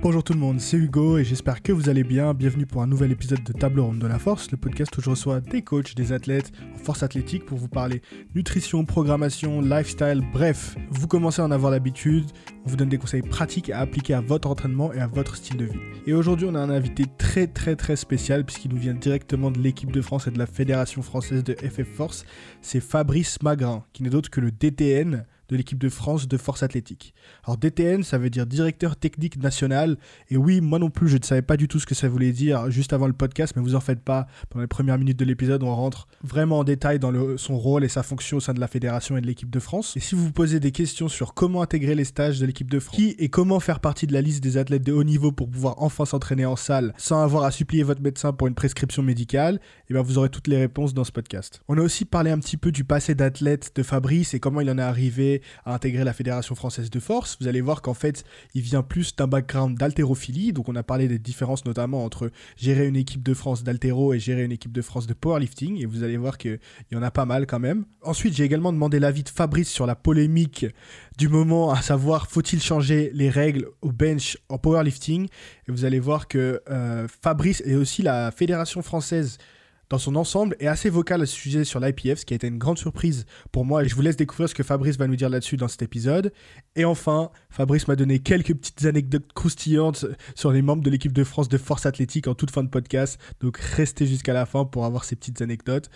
Bonjour tout le monde, c'est Hugo et j'espère que vous allez bien. Bienvenue pour un nouvel épisode de Table Ronde de la Force, le podcast où je reçois des coachs, des athlètes en force athlétique pour vous parler nutrition, programmation, lifestyle, bref, vous commencez à en avoir l'habitude. On vous donne des conseils pratiques à appliquer à votre entraînement et à votre style de vie. Et aujourd'hui, on a un invité très très très spécial puisqu'il nous vient directement de l'équipe de France et de la Fédération française de FF Force. C'est Fabrice Magrin, qui n'est d'autre que le DTN de l'équipe de France de force athlétique. Alors DTN, ça veut dire directeur technique national. Et oui, moi non plus, je ne savais pas du tout ce que ça voulait dire juste avant le podcast, mais vous en faites pas. Pendant les premières minutes de l'épisode, on rentre vraiment en détail dans son rôle et sa fonction au sein de la fédération et de l'équipe de France. Et si vous vous posez des questions sur comment intégrer les stages de l'équipe de France, qui et comment faire partie de la liste des athlètes de haut niveau pour pouvoir enfin s'entraîner en salle sans avoir à supplier votre médecin pour une prescription médicale, et eh bien vous aurez toutes les réponses dans ce podcast. On a aussi parlé un petit peu du passé d'athlète de Fabrice et comment il en est arrivé à intégrer la Fédération française de force, vous allez voir qu'en fait, il vient plus d'un background d'haltérophilie. Donc, on a parlé des différences notamment entre gérer une équipe de France d'haltéro et gérer une équipe de France de powerlifting. Et vous allez voir qu'il y en a pas mal quand même. Ensuite, j'ai également demandé l'avis de Fabrice sur la polémique du moment, à savoir faut-il changer les règles au bench en powerlifting? Et vous allez voir que euh, Fabrice et aussi la Fédération française dans son ensemble est assez vocal à ce sujet sur l'IPF, ce qui a été une grande surprise pour moi. Et je vous laisse découvrir ce que Fabrice va nous dire là-dessus dans cet épisode. Et enfin, Fabrice m'a donné quelques petites anecdotes croustillantes sur les membres de l'équipe de France de force athlétique en toute fin de podcast. Donc restez jusqu'à la fin pour avoir ces petites anecdotes.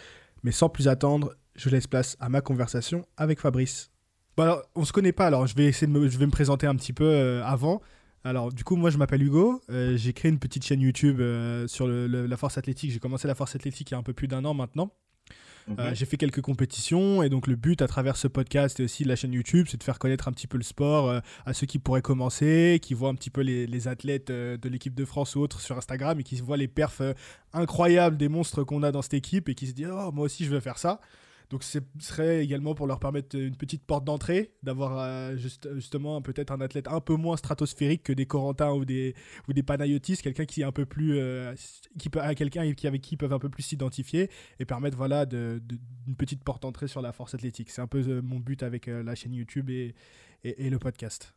Mais sans plus attendre, je laisse place à ma conversation avec Fabrice. Bon alors, on se connaît pas, alors je vais essayer de me, je vais me présenter un petit peu euh, avant. Alors, du coup, moi, je m'appelle Hugo. Euh, j'ai créé une petite chaîne YouTube euh, sur la force athlétique. J'ai commencé la force athlétique il y a un peu plus d'un an maintenant. Euh, mhm. j'ai fait quelques compétitions et donc le but à travers ce podcast et aussi de la chaîne YouTube, c'est de faire connaître un petit peu le sport à ceux qui pourraient commencer, qui voient un petit peu les, athlètes de l'équipe de France ou autres sur Instagram et qui voient les perfs incroyables des monstres qu'on a dans cette équipe et qui se disent oh moi aussi je veux faire ça. Donc ce serait également pour leur permettre une petite porte d'entrée, d'avoir euh, justement peut-être un athlète un peu moins stratosphérique que des Corentins ou des, ou des Panayotis, quelqu'un qui est un peu plus... Euh, qui peut, quelqu'un qui, avec qui ils peuvent un peu plus s'identifier et permettre voilà, de, une petite porte d'entrée sur la force athlétique. C'est un peu euh, mon but avec la chaîne YouTube et, et, le podcast.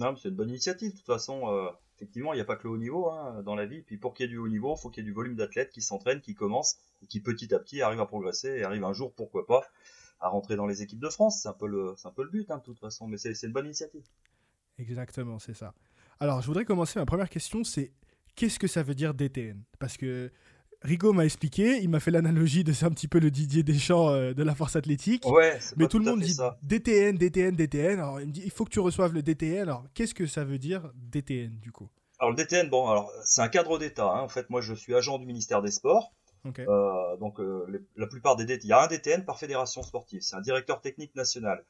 Non, c'est une bonne initiative. De toute façon, effectivement, il n'y a pas que le haut niveau hein, dans la vie. Puis pour qu'il y ait du haut niveau, il faut qu'il y ait du volume d'athlètes qui s'entraînent, qui commencent et qui petit à petit arrivent à progresser et arrivent un jour, pourquoi pas, à rentrer dans les équipes de France. C'est un peu le, c'est un peu le but, hein, de toute façon. Mais c'est, une bonne initiative. Exactement, c'est ça. Alors, je voudrais commencer. Ma première question, c'est qu'est-ce que ça veut dire DTN Parce que Rigo m'a expliqué, il m'a fait l'analogie de c'est un petit peu le Didier Deschamps euh, de la force athlétique. Ouais, mais tout, le monde dit DTN, DTN, DTN. Alors il me dit il faut que tu reçoives le DTN. Alors qu'est-ce que ça veut dire DTN du coup? Alors le DTN, bon, alors c'est un cadre d'État. Hein. En fait, moi je suis agent du ministère des Sports. Euh, donc euh, la plupart des DTN, il y a un DTN par fédération sportive. C'est un directeur technique national.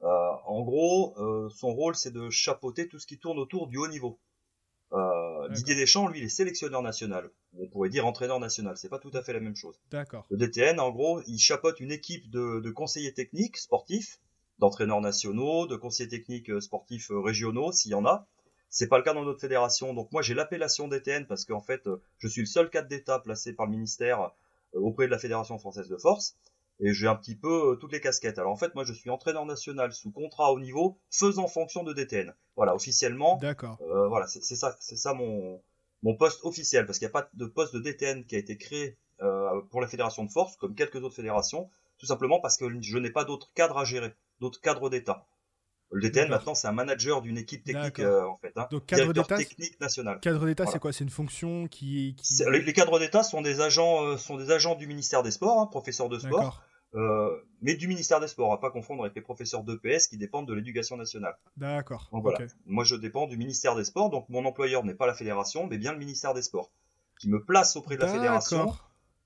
en gros, son rôle c'est de chapeauter tout ce qui tourne autour du haut niveau. Euh, Didier Deschamps, lui, il est sélectionneur national. On pourrait dire entraîneur national. C'est pas tout à fait la même chose. D'accord. Le DTN, en gros, il chapeaute une équipe de, conseillers techniques sportifs, d'entraîneurs nationaux, de conseillers techniques euh, sportifs euh, régionaux, s'il y en a. C'est pas le cas dans notre fédération. Donc moi, j'ai l'appellation DTN parce qu'en fait, je suis le seul cadre d'État placé par le ministère auprès de la Fédération française de force et j'ai un petit peu euh, toutes les casquettes. Alors en fait, moi je suis entraîneur national sous contrat au niveau, faisant fonction de DTN. Voilà, officiellement. D'accord. Euh, voilà, c'est ça, c'est ça mon mon poste officiel parce qu'il n'y a pas de poste de DTN qui a été créé euh, pour la fédération de force comme quelques autres fédérations, tout simplement parce que je n'ai pas d'autres cadres à gérer, d'autres cadres d'État. Le DTN maintenant c'est un manager d'une équipe technique euh, en fait. Hein. Donc cadre d'État technique national. Cadre d'État c'est quoi? C'est une fonction qui, qui... Les, cadres d'État sont des agents euh, sont des agents du ministère des Sports, hein, professeurs de sport. Euh, mais du ministère des Sports, à pas confondre avec les professeurs d'EPS qui dépendent de l'éducation nationale. D'accord. Voilà. Moi, je dépends du ministère des Sports, donc mon employeur n'est pas la fédération, mais bien le ministère des Sports, qui me place auprès de la fédération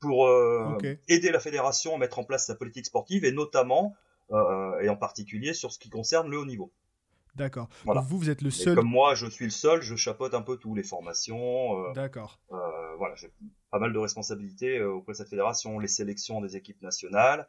pour euh, aider la fédération à mettre en place sa politique sportive et notamment et en particulier sur ce qui concerne le haut niveau. D'accord. Voilà. vous, vous êtes le seul. comme moi, je suis le seul, je chapeaute un peu tout, les formations. Euh, D'accord. Euh, voilà, j'ai pas mal de responsabilités euh, auprès de cette fédération, les sélections des équipes nationales,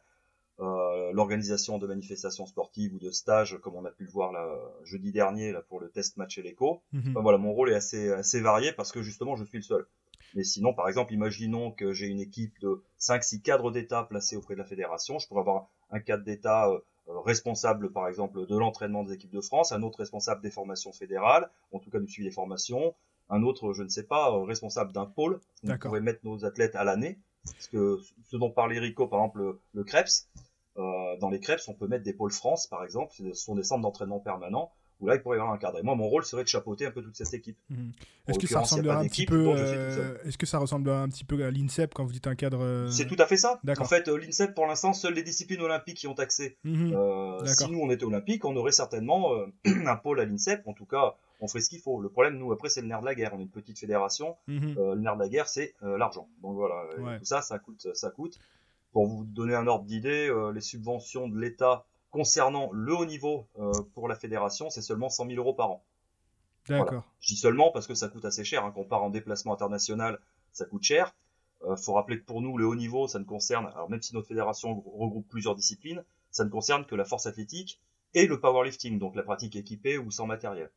euh, l'organisation de manifestations sportives ou de stages, comme on a pu le voir là, jeudi dernier là, pour le test match et l'écho. Mhm. voilà, mon rôle est assez, assez varié parce que justement, je suis le seul. Mais sinon, par exemple, imaginons que j'ai une équipe de 5-6 cadres d'État placés auprès de la fédération. Je pourrais avoir un cadre d'État responsable par exemple de l'entraînement des équipes de France, un autre responsable des formations fédérales, en tout cas du suivi des formations, un autre, je ne sais pas, responsable d'un pôle. On pourrait mettre nos athlètes à l'année. Parce que ce dont parlait Rico, par exemple, le, le Krebs, dans les Krebs, on peut mettre des pôles France, par exemple, ce sont des centres d'entraînement permanents où là il pourrait y avoir un cadre. Et moi, mon rôle serait de chapeauter un peu toute cette équipe. Mhm. Est-ce que ça ressemble un petit peu euh, Est-ce que ça ressemble un petit peu à l'INSEP quand vous dites un cadre euh, C'est tout à fait ça. En fait, euh, l'INSEP pour l'instant, seules les disciplines olympiques y ont accès. Mhm. si nous on était olympique, on aurait certainement un pôle à l'INSEP. En tout cas, on ferait ce qu'il faut. Le problème, nous, après, c'est le nerf de la guerre. On est une petite fédération. Mhm. le nerf de la guerre, c'est l'argent. Donc voilà, tout ça, ça coûte, ça coûte. Pour vous donner un ordre d'idée, les subventions de l'État concernant le haut niveau euh, pour la fédération, c'est seulement 100 000 euros par an. D'accord. Je dis seulement parce que ça coûte assez cher. Hein. Quand on part en déplacement international, ça coûte cher. Euh, faut rappeler que pour nous, le haut niveau, ça ne concerne, alors même si notre fédération regroupe plusieurs disciplines, ça ne concerne que la force athlétique et le powerlifting, donc la pratique équipée ou sans matériel.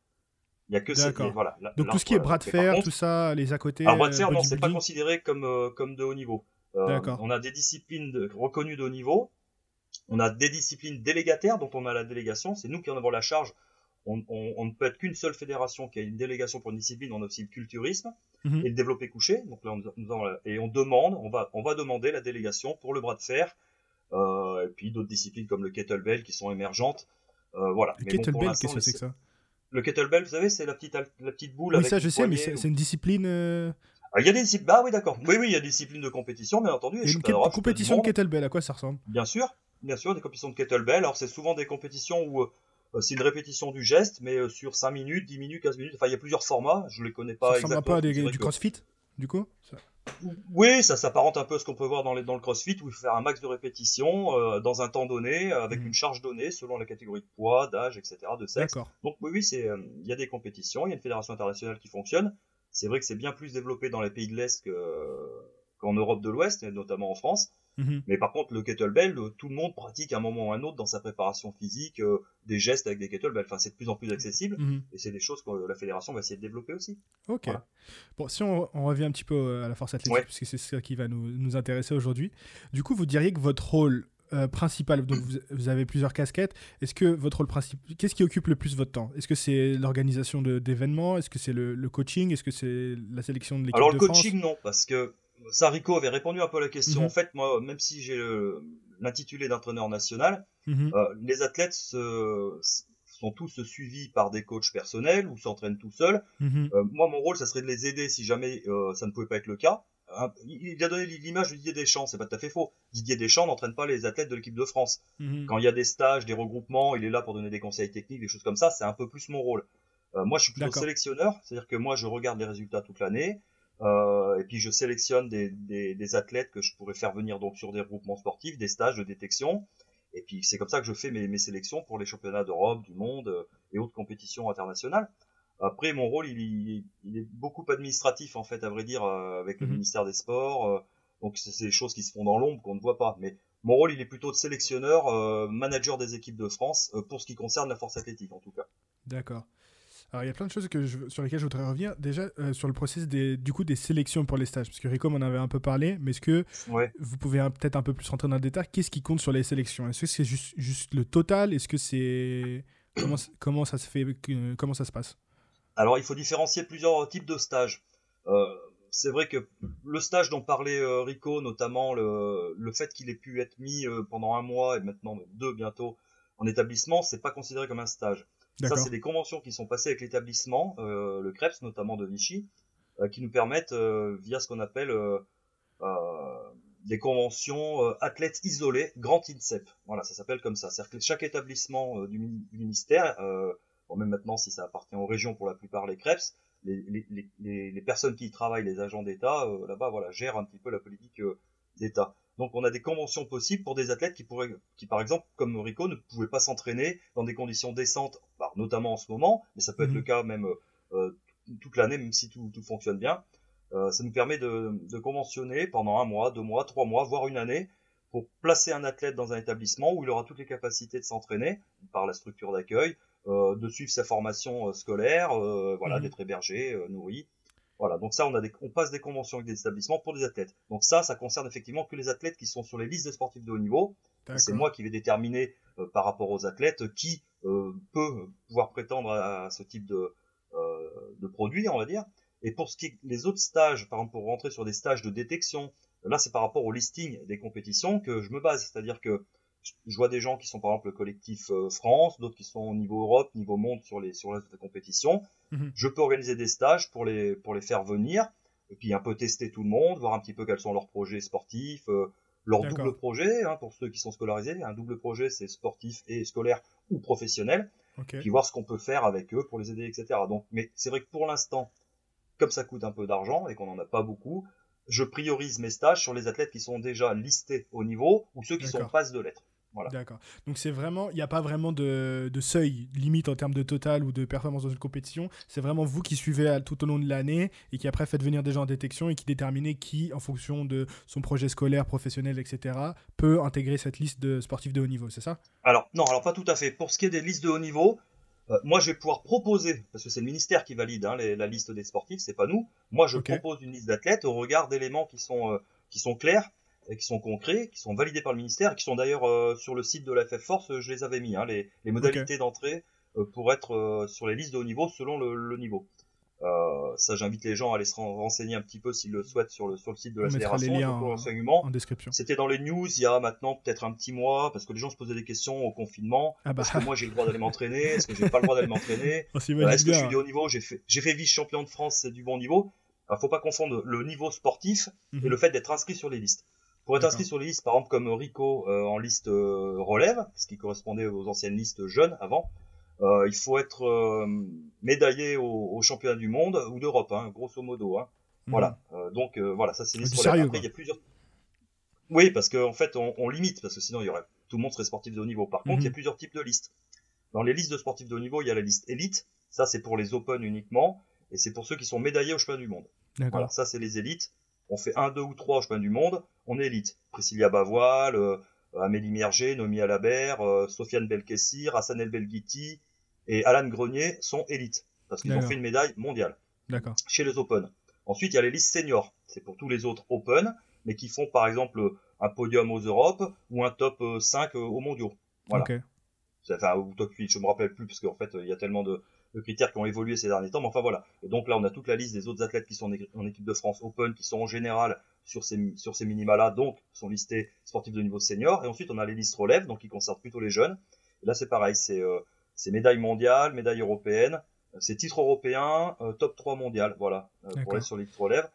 Il y a que ces, voilà. Donc tout ce qui est bras de fer, tout ça, les à côté. Alors bras de fer, non, c'est pas considéré comme euh, comme de haut niveau. on a des disciplines reconnues de haut niveau, on a des disciplines délégataires dont on a la délégation, c'est nous qui en avons la charge. On, ne peut être qu'une seule fédération qui a une délégation pour une discipline, on a aussi le culturisme mhm. et le développé couché. Donc là, et on demande, on va, on va demander la délégation pour le bras de fer, euh, et puis d'autres disciplines comme le kettlebell qui sont émergentes. Euh, voilà. Le kettlebell, qu'est-ce que c'est que ça? Le kettlebell, vous savez, c'est la petite, la petite boule. Oui, ça je sais, mais c'est une discipline. Euh, ah, il y a des disciplines. Ah oui, d'accord. Oui, oui, il y a des disciplines de compétition, bien entendu. Et une compétition de kettlebell, à quoi ça ressemble? Bien sûr bien sûr, des compétitions de kettlebell. Alors, c'est souvent des compétitions où euh, c'est une répétition du geste, mais euh, sur 5 minutes, 10 minutes, 15 minutes. Enfin, il y a plusieurs formats. Je ne les connais pas ça exactement. Ça pas des, du crossfit, du coup Oui, ça s'apparente un peu à ce qu'on peut voir dans, dans le crossfit, où il faut faire un max de répétitions euh, dans un temps donné, avec mhm. une charge donnée, selon la catégorie de poids, d'âge, etc., de sexe. Donc, oui, il y a des compétitions, il y a une fédération internationale qui fonctionne. C'est vrai que c'est bien plus développé dans les pays de l'Est qu'en Europe de l'Ouest, notamment en France. Mhm. Mais par contre, le kettlebell, euh, tout le monde pratique à un moment ou à un autre dans sa préparation physique euh, des gestes avec des kettlebells. Enfin, c'est de plus en plus accessible mhm. et c'est des choses que la fédération va essayer de développer aussi. Ok. Bon, si on, revient un petit peu à la force athlétique, parce que c'est ça qui va nous, nous intéresser aujourd'hui. Du coup, vous diriez que votre rôle euh, principal, donc vous, avez plusieurs casquettes. Est-ce que votre rôle principal, qu'est-ce qui occupe le plus votre temps? Est-ce que c'est l'organisation d'événements? Est-ce que c'est le, coaching? Est-ce que c'est la sélection de l'équipe Alors le coaching non, parce que Sariko avait répondu un peu à la question. Mhm. En fait, moi, même si j'ai l'intitulé d'entraîneur national, mhm. euh, les athlètes sont tous suivis par des coachs personnels ou s'entraînent tout seuls. Mhm. Euh, moi, mon rôle, ça serait de les aider si jamais euh, ça ne pouvait pas être le cas. il a donné l'image de Didier Deschamps, c'est pas tout à fait faux. Didier Deschamps n'entraîne pas les athlètes de l'équipe de France. Quand il y a des stages, des regroupements, il est là pour donner des conseils techniques, des choses comme ça. C'est un peu plus mon rôle. moi, je suis plutôt sélectionneur, c'est-à-dire que moi, je regarde les résultats toute l'année. Euh, et puis je sélectionne des, des, des, athlètes que je pourrais faire venir donc sur des regroupements sportifs, des stages de détection. Et puis c'est comme ça que je fais mes, mes sélections pour les championnats d'Europe, du monde euh, et autres compétitions internationales. Après, mon rôle, il, il, est beaucoup administratif en fait, à vrai dire, euh, avec le mhm. ministère des Sports. donc c'est des choses qui se font dans l'ombre qu'on ne voit pas. Mais mon rôle, il est plutôt de sélectionneur, manager des équipes de France, pour ce qui concerne la force athlétique en tout cas. D'accord. Alors, il y a plein de choses que sur lesquelles je voudrais revenir. Déjà, euh, sur le processus des, du coup, des sélections pour les stages. Parce que Rico m'en avait un peu parlé, mais est-ce que vous pouvez peut-être un peu plus rentrer dans le détail? Qu'est-ce qui compte sur les sélections? Est-ce que c'est juste, juste, le total? Est-ce que c'est. Comment, comment ça se fait Comment ça se passe? Alors, il faut différencier plusieurs types de stages. Euh, c'est vrai que le stage dont parlait euh, Rico, notamment le, le fait qu'il ait pu être mis pendant un mois et maintenant deux bientôt en établissement, c'est pas considéré comme un stage. Ça, c'est des conventions qui sont passées avec l'établissement, euh, le CREPS notamment de Vichy, euh, qui nous permettent, euh, via ce qu'on appelle des conventions athlètes isolés, grand INSEP. Voilà, ça s'appelle comme ça. C'est-à-dire que chaque établissement du, ministère, bon, même maintenant si ça appartient aux régions pour la plupart les CREPS, les, les, les, les personnes qui y travaillent, les agents d'État, là-bas, voilà, gèrent un petit peu la politique d'État. Donc on a des conventions possibles pour des athlètes qui pourraient, qui par exemple, comme Rico, ne pouvaient pas s'entraîner dans des conditions décentes, bah, notamment en ce moment, mais ça peut être mhm. le cas même euh, toute l'année, même si tout, tout fonctionne bien. Euh, ça nous permet de, de, conventionner pendant un mois, deux mois, trois mois, voire une année, pour placer un athlète dans un établissement où il aura toutes les capacités de s'entraîner par la structure d'accueil, euh, de suivre sa formation euh, scolaire, euh, voilà, mhm. d'être hébergé, nourri, voilà, donc ça, on, a des, on passe des conventions avec des établissements pour des athlètes. Donc ça, ça concerne effectivement que les athlètes qui sont sur les listes des sportifs de haut niveau C'est moi qui vais déterminer par rapport aux athlètes qui peut pouvoir prétendre à, ce type de, de produit, on va dire. Et pour ce qui est des autres stages, par exemple pour rentrer sur des stages de détection, là c'est par rapport au listing des compétitions que je me base. C'est-à-dire que je vois des gens qui sont par exemple le collectif euh, France, d'autres qui sont au niveau Europe, niveau monde sur les sur. Mhm. Je peux organiser des stages pour les pour les faire venir et puis un peu tester tout le monde, voir un petit peu quels sont leurs projets sportifs, euh, leurs double projets hein, pour ceux qui sont scolarisés. Un double projet c'est sportif et scolaire ou professionnel. Puis voir ce qu'on peut faire avec eux pour les aider, etc. Donc, mais c'est vrai que pour l'instant, comme ça coûte un peu d'argent et qu'on n'en a pas beaucoup, je priorise mes stages sur les athlètes qui sont déjà listés au niveau ou ceux qui sont en phase de lettres. Voilà. D'accord. Donc c'est vraiment, il n'y a pas vraiment de, seuil limite en termes de total ou de performance dans une compétition. C'est vraiment vous qui suivez tout au long de l'année et qui après faites venir des gens en détection et qui déterminez qui, en fonction de son projet scolaire, professionnel, etc., peut intégrer cette liste de sportifs de haut niveau. C'est ça? Alors non, alors pas tout à fait. Pour ce qui est des listes de haut niveau, euh, moi, je vais pouvoir proposer, parce que c'est le ministère qui valide hein, la liste des sportifs, c'est pas nous. Moi, je propose une liste d'athlètes au regard d'éléments qui sont euh, qui sont clairs, et qui sont concrets, qui sont validés par le ministère, et qui sont d'ailleurs euh, sur le site de la FF Force. Je les avais mis, hein, les, les, modalités d'entrée pour être sur les listes de haut niveau selon le, le niveau. Euh, ça, j'invite les gens à aller se renseigner un petit peu s'ils le souhaitent sur le, sur le site de la fédération. Les en, description. C'était dans les news il y a maintenant peut-être un petit mois parce que les gens se posaient des questions au confinement. Ah bah. Est-ce que moi j'ai le droit d'aller m'entraîner? Est-ce que j'ai pas le droit d'aller m'entraîner? Oh, euh, Est-ce que je suis du haut niveau? J'ai fait, vice-champion de France, c'est du bon niveau. Alors, faut pas confondre le niveau sportif et mhm. le fait d'être inscrit sur les listes. Pour être inscrit sur les listes, par exemple comme Rico euh, en liste relève, ce qui correspondait aux anciennes listes jeunes avant, euh, il faut être euh, médaillé au, au, championnat du monde ou d'Europe, hein, grosso modo. Hein. Mhm. Voilà. Euh, donc voilà, ça c'est l'histoire. Après, il y a plusieurs. Oui, parce qu'en en fait, on, on, limite, parce que sinon, il y aurait tout le monde serait sportif de haut niveau. Par contre, il y a mhm. plusieurs types de listes. Dans les listes de sportifs de haut niveau, il y a la liste élite. Ça, c'est pour les Open uniquement, et c'est pour ceux qui sont médaillés au championnat du monde. Voilà, ça c'est les élites. On fait un, deux ou trois au championnat du monde, on est élite. Priscilla Bavoil, Amélie Mierger, Nomi Alabert, euh, Sofiane Belkessir, Hassan El Belghiti et Alan Grenier sont élites parce qu'ils ont fait une médaille mondiale chez les Open. Ensuite, il y a les listes seniors, c'est pour tous les autres Open, mais qui font par exemple un podium aux Europes ou un top 5 euh, aux mondiaux. Voilà. Okay. Enfin, ou top 8, je me rappelle plus parce qu'en fait, il y a tellement de, de critères qui ont évolué ces derniers temps. Mais enfin voilà. Et donc là, on a toute la liste des autres athlètes qui sont en équipe de France Open, qui sont en général sur ces, sur ces minima-là, donc sont listés sportifs de niveau senior. Et ensuite, on a les listes relève, donc qui concernent plutôt les jeunes. Et là, c'est pareil, c'est euh, médailles mondiales, médailles européennes, euh, c'est titres européens, euh, top 3 mondial, voilà, euh, pour être sur les listes relève.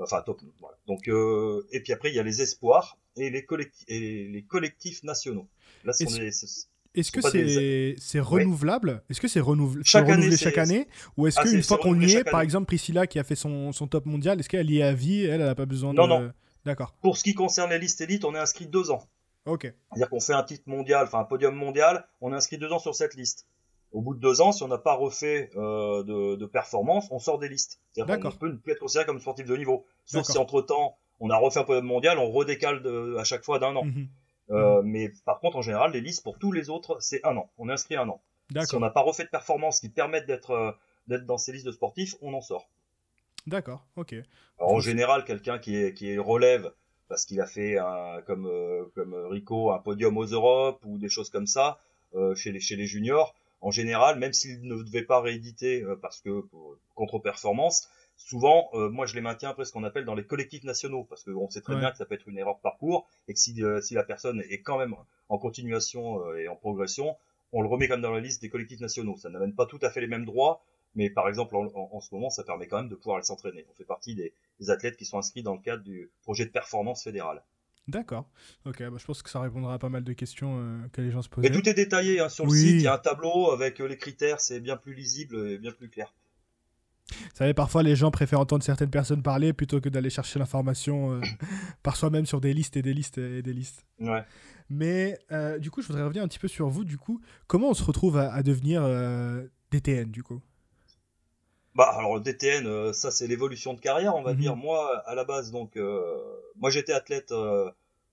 Enfin, top, voilà. Donc, et puis après, il y a les espoirs et les, collectifs, et les collectifs nationaux. Là, ce sont est-ce que c'est renouvelable? Est-ce que c'est renouvelé chaque année, chaque année? Ou est-ce ah, qu'une fois qu'on y est, par exemple Priscilla qui a fait son, son top mondial, est-ce qu'elle y est à vie? Elle, n'a pas besoin non, de. Non, D'accord. Pour ce qui concerne les listes élites, on est inscrit deux ans. Ok. C'est-à-dire qu'on fait un titre mondial, enfin un podium mondial, on est inscrit deux ans sur cette liste. Au bout de deux ans, si on n'a pas refait euh, de, de, performance, on sort des listes. C'est-à-dire qu'on peut ne plus être considéré comme sportif de niveau. Sauf si entre-temps, on a refait un podium mondial, on redécale de, à chaque fois d'un an. Mhm. Euh, mais par contre, en général, les listes pour tous les autres, c'est un an. On est inscrit un an. Si on n'a pas refait de performance qui permettent d'être euh, d'être dans ces listes de sportifs, on en sort. D'accord, ok. Alors, en général, quelqu'un qui est, qui est relève parce qu'il a fait un, comme euh, comme Rico un podium aux Europes ou des choses comme ça chez les chez les juniors. En général, même s'il ne devait pas rééditer parce que contre-performance, souvent, euh, moi je les maintiens après ce qu'on appelle dans les collectifs nationaux, parce qu'on sait très bien que ça peut être une erreur de parcours, et que si, euh, si la personne est quand même en continuation euh, et en progression, on le remet quand même dans la liste des collectifs nationaux. Ça n'amène pas tout à fait les mêmes droits, mais par exemple en, en, ce moment, ça permet quand même de pouvoir aller s'entraîner. On fait partie des, des, athlètes qui sont inscrits dans le cadre du projet de performance fédérale. D'accord. Ok, bah, je pense que ça répondra à pas mal de questions que les gens se posent. Mais tout est détaillé hein, sur le site. Il y a un tableau avec les critères, c'est bien plus lisible et bien plus clair. Vous savez, parfois les gens préfèrent entendre certaines personnes parler plutôt que d'aller chercher l'information euh, par soi-même sur des listes et des listes et des listes. Ouais. Mais euh, du coup, je voudrais revenir un petit peu sur vous. Du coup, comment on se retrouve à, devenir euh, DTN du coup? Bah alors DTN, ça c'est l'évolution de carrière, on va mhm. dire. Moi, à la base, donc, moi j'étais athlète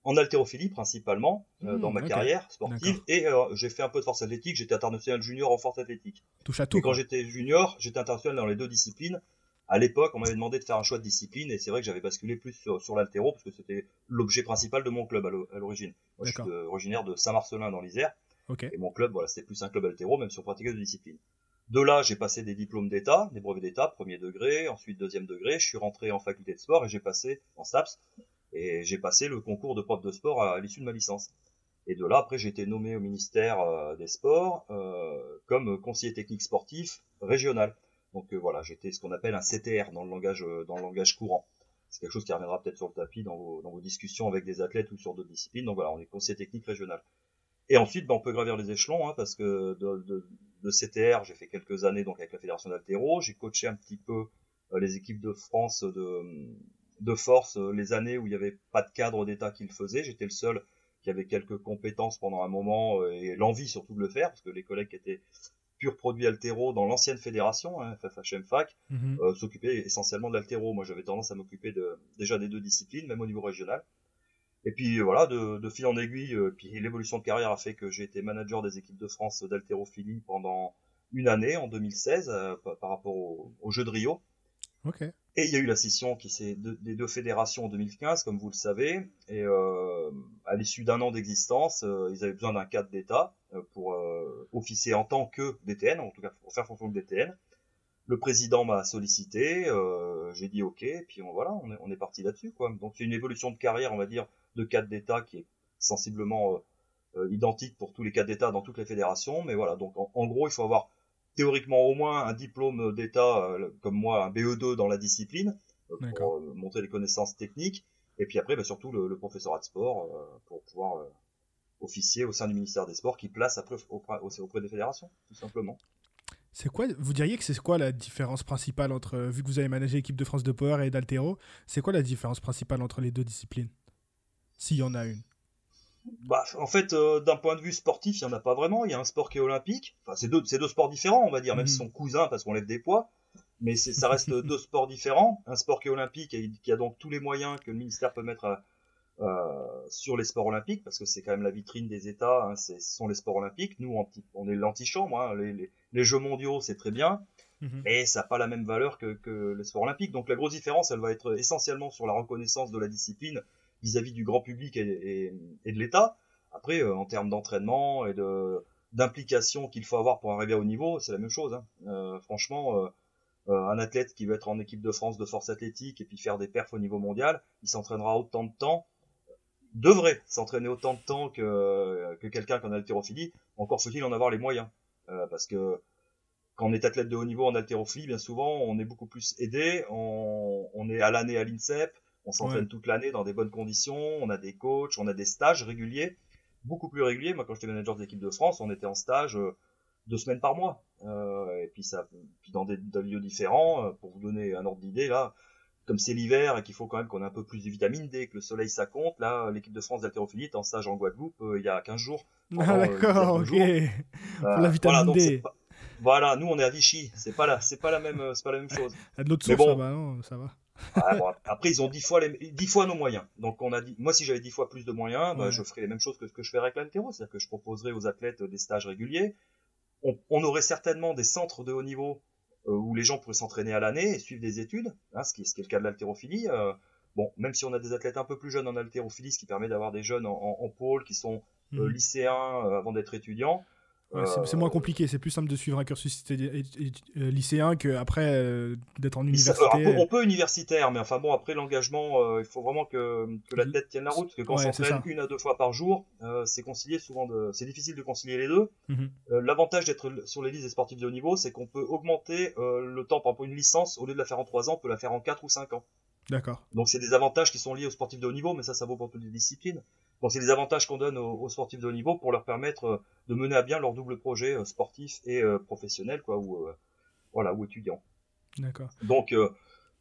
en haltérophilie principalement euh, hmm, dans ma carrière sportive et euh, j'ai fait un peu de force athlétique. J'étais international junior en force athlétique. Touche à tout. Et quand j'étais junior, j'étais international dans les deux disciplines. à l'époque, on m'avait demandé de faire un choix de discipline et c'est vrai que j'avais basculé plus sur, sur l'altéro parce que c'était l'objet principal de mon club à l'origine. Moi, je suis originaire de Saint-Marcelin dans l'Isère. Et mon club, voilà, c'était plus un club altéro, même si on pratiquait de discipline. De là, j'ai passé des diplômes d'État, des brevets d'État, premier degré, ensuite deuxième degré. Je suis rentré en faculté de sport et j'ai passé en STAPS et j'ai passé le concours de prof de sport à, l'issue de ma licence. Et de là, après, j'ai été nommé au ministère euh, des Sports euh, comme conseiller technique sportif régional. Donc euh, voilà, j'étais ce qu'on appelle un CTR dans le langage dans le langage courant. C'est quelque chose qui reviendra peut-être sur le tapis dans vos, dans vos discussions avec des athlètes ou sur d'autres disciplines. Donc voilà, on est conseiller technique régional. Et ensuite, ben, on peut gravir les échelons, hein, parce que de, CTR, j'ai fait quelques années donc avec la fédération d'altéro, j'ai coaché un petit peu les équipes de France de, de force les années où il n'y avait pas de cadre d'État qui le faisait. J'étais le seul qui avait quelques compétences pendant un moment et l'envie surtout de le faire, parce que les collègues qui étaient pur produit altéro dans l'ancienne fédération, hein, FFHM-FAC, mhm. euh, s'occupait essentiellement de l'altéro. Moi, j'avais tendance à m'occuper de, déjà des deux disciplines, même au niveau régional. Et puis voilà, de, fil en aiguille, euh, puis l'évolution de carrière a fait que j'ai été manager des équipes de France d'haltérophilie pendant une année, en 2016, euh, par rapport au, au jeu de Rio. Et il y a eu la scission qui s'est des deux fédérations en 2015, comme vous le savez. Et euh, à l'issue d'un an d'existence, euh, ils avaient besoin d'un cadre d'État euh, pour euh, officier en tant que DTN, en tout cas pour faire fonction de DTN. Le président m'a sollicité, euh, j'ai dit OK, et puis on, voilà, on est, on est parti là-dessus. Quoi. Donc c'est une évolution de carrière, on va dire, de cadre d'État qui est sensiblement identique pour tous les cadres d'État dans toutes les fédérations. Mais voilà, donc en gros, il faut avoir théoriquement au moins un diplôme d'État euh, comme moi, un BE2 dans la discipline, euh, pour euh, montrer les connaissances techniques, et puis après bah, surtout le, le professorat de sport pour pouvoir officier au sein du ministère des Sports qui place après auprès, auprès des fédérations, tout simplement. C'est quoi, vous diriez que c'est quoi la différence principale entre, vu que vous avez managé l'équipe de France de Power et d'Altero, c'est quoi la différence principale entre les deux disciplines S'il y en a une? Bah, en fait, euh, d'un point de vue sportif, il n'y en a pas vraiment. Il y a un sport qui est olympique. Enfin, c'est deux, deux sports différents, on va dire, même si mhm. sont cousins parce qu'on lève des poids. Mais ça reste deux sports différents. Un sport qui est olympique et qui a donc tous les moyens que le ministère peut mettre euh, sur les sports olympiques, parce que c'est quand même la vitrine des États, hein, ce sont les sports olympiques. Nous, on est l'antichambre. Hein, les, les, Jeux mondiaux, c'est très bien. Mhm. Mais ça n'a pas la même valeur que, que les sports olympiques. Donc la grosse différence, elle va être essentiellement sur la reconnaissance de la discipline vis-à-vis du grand public et, de l'État. Après, euh, en termes d'entraînement et de d'implication qu'il faut avoir pour arriver au niveau, c'est la même chose. Hein. Euh, franchement, euh, un athlète qui veut être en équipe de France de force athlétique et puis faire des perfs au niveau mondial, il s'entraînera autant de temps, devrait s'entraîner autant de temps que, que quelqu'un qui en haltérophilie. Encore faut-il en avoir les moyens, parce que quand on est athlète de haut niveau en haltérophilie, bien souvent, on est beaucoup plus aidé. On, on est à l'année à l'INSEP, on s'entraîne toute l'année dans des bonnes conditions, on a des coachs, on a des stages réguliers, beaucoup plus réguliers. Moi, quand j'étais manager de l'équipe de France, on était en stage euh, deux semaines par mois. Euh, et puis ça, puis dans des, lieux différents. Euh, pour vous donner un ordre d'idée, là, comme c'est l'hiver et qu'il faut quand même qu'on ait un peu plus de vitamine D, que le soleil ça compte, là, l'équipe de France d'haltérophilie est en stage en Guadeloupe il y a 15 jours. Ah d'accord, ok. la vitamine D. Voilà, nous on est à Vichy, c'est pas la, c'est pas la même, c'est pas la même chose. de l'autre source, ça va, non, ça va après, ils ont dix fois, les, fois nos moyens. Donc, on a dit, moi, si j'avais dix fois plus de moyens, bah, je ferais les mêmes choses que ce que je fais avec l'altéro. C'est-à-dire que je proposerais aux athlètes des stages réguliers. On, aurait certainement des centres de haut niveau euh, où les gens pourraient s'entraîner à l'année et suivre des études, hein, ce, qui, ce, qui, est le cas de l'haltérophilie. Euh, bon, même si on a des athlètes un peu plus jeunes en haltérophilie, ce qui permet d'avoir des jeunes en, pôle qui sont euh, mmh. lycéens avant d'être étudiants, c'est moins compliqué, c'est plus simple de suivre un cursus lycéen qu'après euh, d'être en université. on peut universitaire, mais enfin bon, après l'engagement, euh, il faut vraiment que, que l'athlète tienne la route, parce que quand on s'entraîne une à deux fois par jour, euh, c'est concilié souvent de, c'est difficile de concilier les deux. Mhm. L'avantage d'être sur les listes des sportifs de haut niveau, c'est qu'on peut augmenter le temps, par exemple une licence, au lieu de la faire en trois ans, on peut la faire en quatre ou cinq ans. D'accord. Donc c'est des avantages qui sont liés aux sportifs de haut niveau, mais ça, ça vaut pour toutes les disciplines. Bon, c'est des avantages qu'on donne aux, sportifs de haut niveau pour leur permettre euh, de mener à bien leur double projet euh, sportif et euh, professionnel, quoi, ou voilà, ou étudiant. D'accord. Donc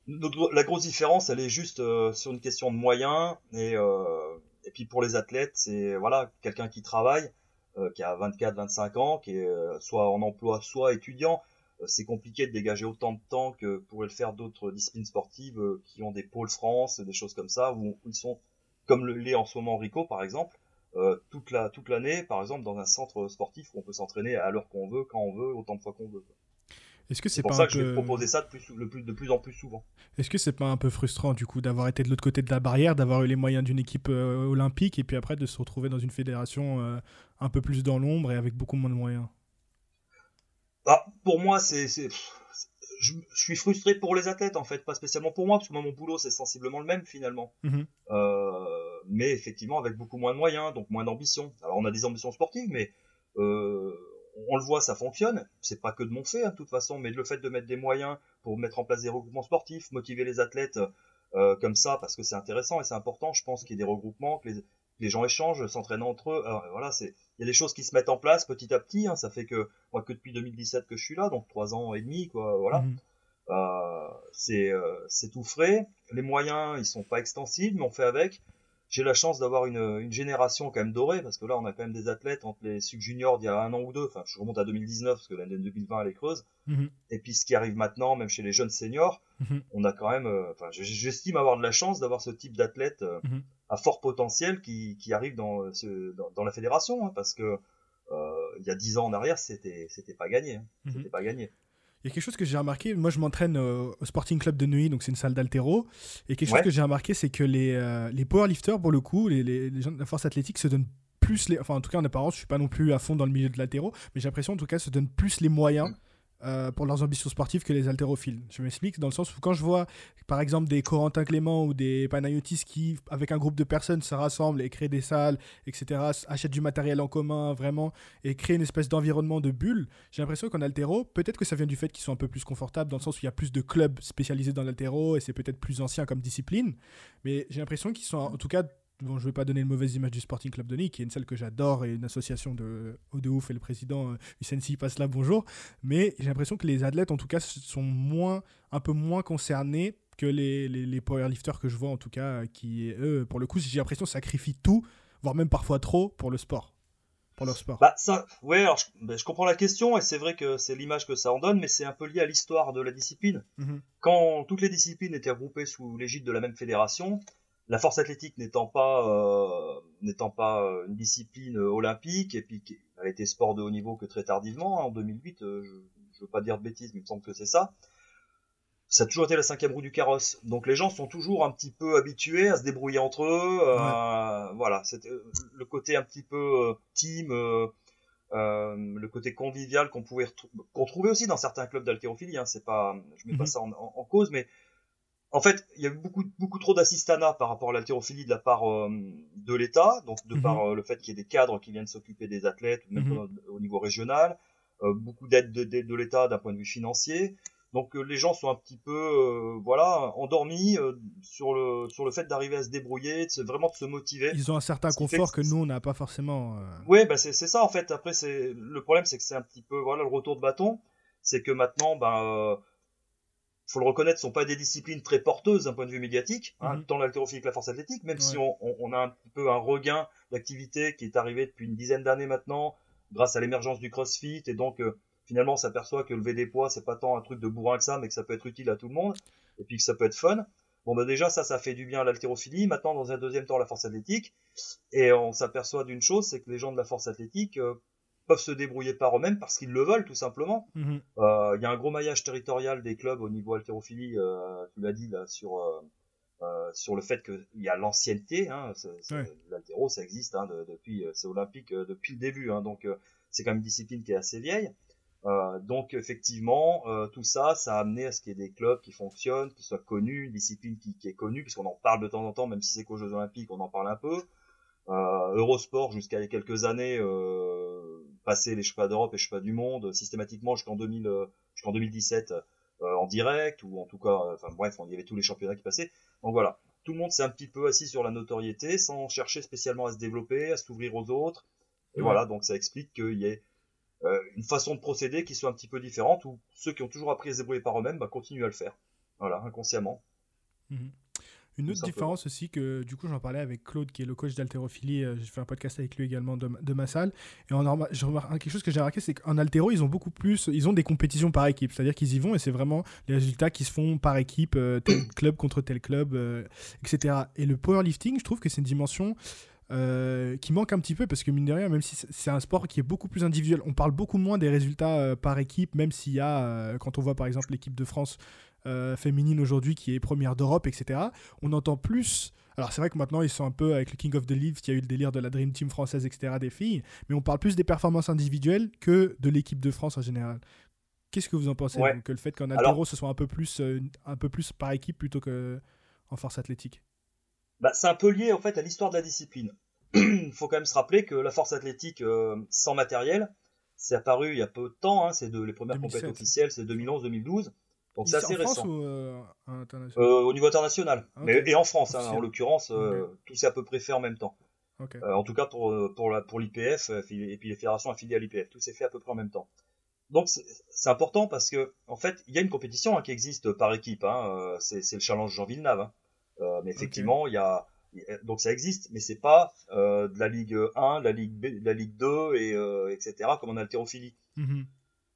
la grosse différence, elle est juste sur une question de moyens et et puis pour les athlètes, c'est voilà quelqu'un qui travaille, qui a 24-25 ans, qui est soit en emploi, soit étudiant. c'est compliqué de dégager autant de temps que pourraient le faire d'autres disciplines sportives qui ont des pôles France, des choses comme ça, où ils sont comme l'est en ce moment Rico par exemple, euh, toute la toute l'année, par exemple, dans un centre sportif où on peut s'entraîner à l'heure qu'on veut, quand on veut, autant de fois qu'on veut. Est-ce que c'est pour ça que je vais proposer ça de plus, le plus, de plus en plus souvent. Est-ce que c'est pas un peu frustrant du coup d'avoir été de l'autre côté de la barrière, d'avoir eu les moyens d'une équipe euh, olympique et puis après de se retrouver dans une fédération euh, un peu plus dans l'ombre et avec beaucoup moins de moyens? Bah, Pour moi, c'est, je, suis frustré pour les athlètes en fait, pas spécialement pour moi parce que moi mon boulot c'est sensiblement le même finalement, mhm. euh, mais effectivement avec beaucoup moins de moyens, donc moins d'ambition. Alors on a des ambitions sportives, mais on le voit, ça fonctionne. C'est pas que de mon fait, hein, de toute façon, mais le fait de mettre des moyens pour mettre en place des regroupements sportifs, motiver les athlètes euh, comme ça, parce que c'est intéressant et c'est important. Je pense qu'il y ait des regroupements, que les, gens échangent, s'entraînent entre eux. voilà, c'est, il y a des choses qui se mettent en place petit à petit. Hein. ça fait que moi que depuis 2017 que je suis là, donc trois ans et demi, quoi. Voilà. Mhm. Euh, c'est, euh, c'est tout frais. Les moyens, ils sont pas extensibles, mais on fait avec j'ai la chance d'avoir une, une, génération quand même dorée, parce que là, on a quand même des athlètes entre les sub-juniors d'il y a un an ou deux, enfin, je remonte à 2019, parce que l'année 2020, elle est creuse, mhm. et puis ce qui arrive maintenant, même chez les jeunes seniors, mhm. on a quand même, euh, enfin, j'estime avoir de la chance d'avoir ce type d'athlète euh, mhm. à fort potentiel qui, qui arrive dans, euh, ce, dans, dans la fédération, hein, parce que il y a dix ans en arrière, c'était c'était pas gagné, hein. c'était pas gagné. Il y a quelque chose que j'ai remarqué, moi je m'entraîne au Sporting Club de Neuilly, donc c'est une salle d'altéro, et quelque chose que j'ai remarqué, c'est que les, euh, les powerlifters, pour le coup, les, les, gens de la force athlétique se donnent plus les... Enfin, en tout cas, en apparence, je suis pas non plus à fond dans le milieu de l'altéro, mais j'ai l'impression, en tout cas, se donnent plus les moyens mm. Euh, pour leurs ambitions sportives que les haltérophiles. Je m'explique dans le sens où quand je vois par exemple des Corentin Clément ou des Panayotis qui, avec un groupe de personnes, se rassemblent et créent des salles, etc., achètent du matériel en commun vraiment et créent une espèce d'environnement de bulle, j'ai l'impression qu'en altéro, peut-être que ça vient du fait qu'ils sont un peu plus confortables dans le sens où il y a plus de clubs spécialisés dans l'altéro et c'est peut-être plus ancien comme discipline, mais j'ai l'impression qu'ils sont en tout cas bon, je vais pas donner une mauvaise image du Sporting Club de Nice, qui est une salle que j'adore et une association de haut de ouf et le président euh, passe là bonjour. Mais j'ai l'impression que les athlètes, en tout cas, sont moins, un peu moins concernés que les, les, les powerlifters que je vois, en tout cas, qui, eux, pour le coup, j'ai l'impression sacrifient tout, voire même parfois trop, pour le sport. Pour leur sport. Bah, ça, ouais, alors je, bah, je comprends la question et c'est vrai que c'est l'image que ça en donne, mais c'est un peu lié à l'histoire de la discipline. Mhm. Quand toutes les disciplines étaient regroupées sous l'égide de la même fédération, la force athlétique n'étant pas euh, n'étant pas euh, une discipline euh, olympique et puis elle a été sport de haut niveau que très tardivement hein, en 2008 je, je veux pas dire de bêtises mais il me semble que c'est ça. Ça a toujours été la cinquième roue du carrosse. Donc les gens sont toujours un petit peu habitués à se débrouiller entre eux voilà. C'était le côté un petit peu team le côté convivial qu'on pouvait qu'on trouvait aussi dans certains clubs d'haltérophilie hein, c'est pas je mets pas mhm. ça en cause mais en fait, il y a eu beaucoup, beaucoup trop d'assistanat par rapport à l'haltérophilie de la part euh, de l'État, donc de par mhm. euh, le fait qu'il y ait des cadres qui viennent s'occuper des athlètes, même mhm. au, niveau régional, euh, beaucoup d'aide de, de, l'État d'un point de vue financier. Donc les gens sont un petit peu, voilà, endormis sur le sur le fait d'arriver à se débrouiller, de vraiment de se motiver. Ils ont un certain confort que, nous on n'a pas forcément. Oui, bah c'est ça en fait. Après c'est le problème, c'est que c'est un petit peu voilà le retour de bâton, c'est que maintenant ben faut le reconnaître, sont pas des disciplines très porteuses d'un point de vue médiatique, hein, mhm. tant l'haltérophilie que la force athlétique, même si on, on, a un peu un regain d'activité qui est arrivé depuis une dizaine d'années maintenant, grâce à l'émergence du CrossFit, et donc euh, finalement on s'aperçoit que lever des poids c'est pas tant un truc de bourrin que ça, mais que ça peut être utile à tout le monde, et puis que ça peut être fun. Bon bah déjà ça, ça fait du bien à l'haltérophilie. Maintenant dans un deuxième temps la force athlétique, et on s'aperçoit d'une chose, c'est que les gens de la force athlétique euh, peuvent se débrouiller par eux-mêmes parce qu'ils le veulent tout simplement. Mhm. Euh, il y a un gros maillage territorial des clubs au niveau haltérophilie, euh, tu l'as dit là sur euh, euh sur le fait qu'il y a l'ancienneté. Hein, L'haltéro ça existe hein, depuis c'est olympique depuis le début, hein, donc c'est quand même une discipline qui est assez vieille. donc effectivement, tout ça, ça a amené à ce qu'il y ait des clubs qui fonctionnent, qui soient connus, une discipline qui, qui est connue, puisqu'on en parle de temps en temps, même si c'est qu'aux Jeux Olympiques, on en parle un peu. Eurosport jusqu'à il y a quelques années euh, passer les chevaux d'Europe et chevaux du monde systématiquement jusqu'en 2000 euh, jusqu'en 2017 euh, en direct ou en tout cas euh, enfin bref on y avait tous les championnats qui passaient. Donc voilà. Tout le monde s'est un petit peu assis sur la notoriété sans chercher spécialement à se développer à s'ouvrir aux autres. Et voilà donc ça explique qu'il y ait une façon de procéder qui soit un petit peu différente où ceux qui ont toujours appris à se débrouiller par eux-mêmes bah, continuent à le faire. Voilà inconsciemment. Mhm. Une autre différence aussi que du coup j'en parlais avec Claude qui est le coach d'haltérophilie, euh, j'ai fait un podcast avec lui également de, de ma salle. Et en je remarque, quelque chose que j'ai remarqué c'est qu'en haltéro ils ont beaucoup plus, ils ont des compétitions par équipe, c'est-à-dire qu'ils y vont et c'est vraiment les résultats qui se font par équipe, euh, tel club contre tel club, euh, etc. Et le powerlifting, je trouve que c'est une dimension euh, qui manque un petit peu parce que mine de rien, même si c'est un sport qui est beaucoup plus individuel, on parle beaucoup moins des résultats euh, par équipe, même s'il y a, euh, quand on voit par exemple l'équipe de France féminine aujourd'hui qui est première d'Europe, etc., on entend plus. Alors c'est vrai que maintenant ils sont un peu avec le King of the Leaves, qui a eu le délire de la Dream Team française, etc., des filles, mais on parle plus des performances individuelles que de l'équipe de France en général. Qu'est-ce que vous en pensez Que le fait qu'en altéro ce soit un peu plus, un peu plus par équipe plutôt que en force athlétique? Bah, c'est un peu lié en fait à l'histoire de la discipline. Il faut quand même se rappeler que la force athlétique euh, sans matériel, c'est apparu il y a peu de temps, hein, c'est de les premières compétitions officielles, c'est 2011-2012. Donc c'est assez récent. Ou, euh, euh, au niveau international. Ah, Mais, et en France, hein, en l'occurrence, tout s'est à peu près fait en même temps. en tout cas pour, pour, la, pour l'IPF et puis les fédérations affiliées à l'IPF, tout s'est fait à peu près en même temps. Donc c'est important parce que en fait il y a une compétition hein, qui existe par équipe, hein, c'est le challenge Jean Villeneuve. Euh, mais effectivement, il y a donc ça existe, mais c'est pas euh, de la Ligue 1, de la Ligue B, de la Ligue 2 et euh, etc. comme en haltérophilie. Mhm.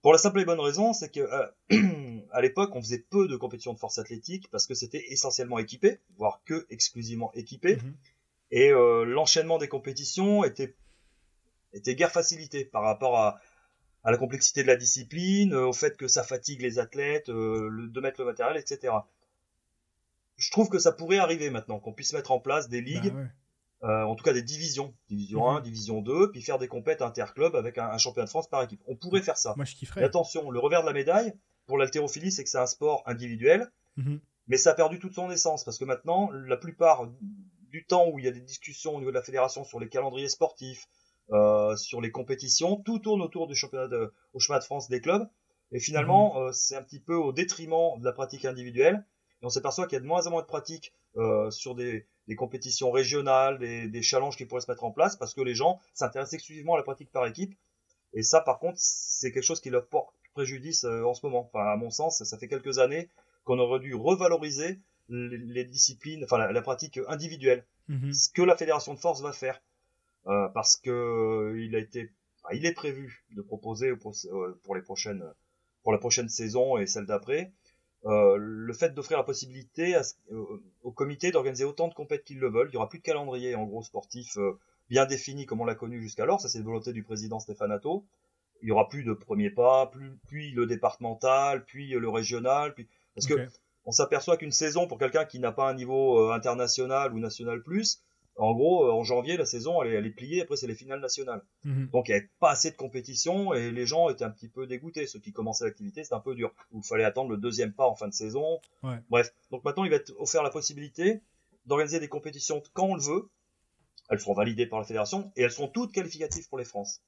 Pour la simple et bonne raison, c'est que à l'époque, on faisait peu de compétitions de force athlétique parce que c'était essentiellement équipé, voire que exclusivement équipé, mhm. et l'enchaînement des compétitions était était guère facilité par rapport à, à la complexité de la discipline, au fait que ça fatigue les athlètes, de mettre le matériel, etc je trouve que ça pourrait arriver maintenant, qu'on puisse mettre en place des ligues, bah euh, en tout cas des divisions, division 1, mhm. division 2, puis faire des compètes interclubs avec un, championnat de France par équipe. On pourrait faire ça. Moi, je kifferais. Mais attention, le revers de la médaille, pour l'haltérophilie, c'est que c'est un sport individuel, mhm. mais ça a perdu toute son essence, parce que maintenant, la plupart du temps où il y a des discussions au niveau de la fédération sur les calendriers sportifs, euh, sur les compétitions, tout tourne autour du championnat de, au chemin de France des clubs, et finalement, mhm. euh, c'est un petit peu au détriment de la pratique individuelle, et on s'aperçoit qu'il y a de moins en moins de pratiques euh, sur des, compétitions régionales, des, challenges qui pourraient se mettre en place, parce que les gens s'intéressent exclusivement à la pratique par équipe. Et ça, par contre, c'est quelque chose qui leur porte préjudice euh, en ce moment. Enfin, à mon sens, ça fait quelques années qu'on aurait dû revaloriser les, disciplines, enfin la, pratique individuelle. Mhm. Ce que la fédération de force va faire, euh, parce que il a été, il est prévu de proposer pour, pour les prochaines, pour la prochaine saison et celle d'après, euh, le fait d'offrir la possibilité à, euh, au comité d'organiser autant de compètes qu'ils le veulent. Il y aura plus de calendrier en gros sportif euh, bien défini comme on l'a connu jusqu'alors. Ça c'est la volonté du président Stéphane Atto. Il y aura plus de premier pas, plus, puis le départemental, puis le régional, puis parce que on s'aperçoit qu'une saison pour quelqu'un qui n'a pas un niveau international ou national plus, en gros, euh, en janvier, la saison, elle est, pliée. Après, c'est les finales nationales. Mhm. Donc, il n'y avait pas assez de compétition et les gens étaient un petit peu dégoûtés. Ceux qui commençaient l'activité, c'était un peu dur. Il fallait attendre le deuxième pas en fin de saison. Bref. Donc, maintenant, il va être offert la possibilité d'organiser des compétitions quand on le veut. Elles seront validées par la fédération et elles seront toutes qualificatives pour les France.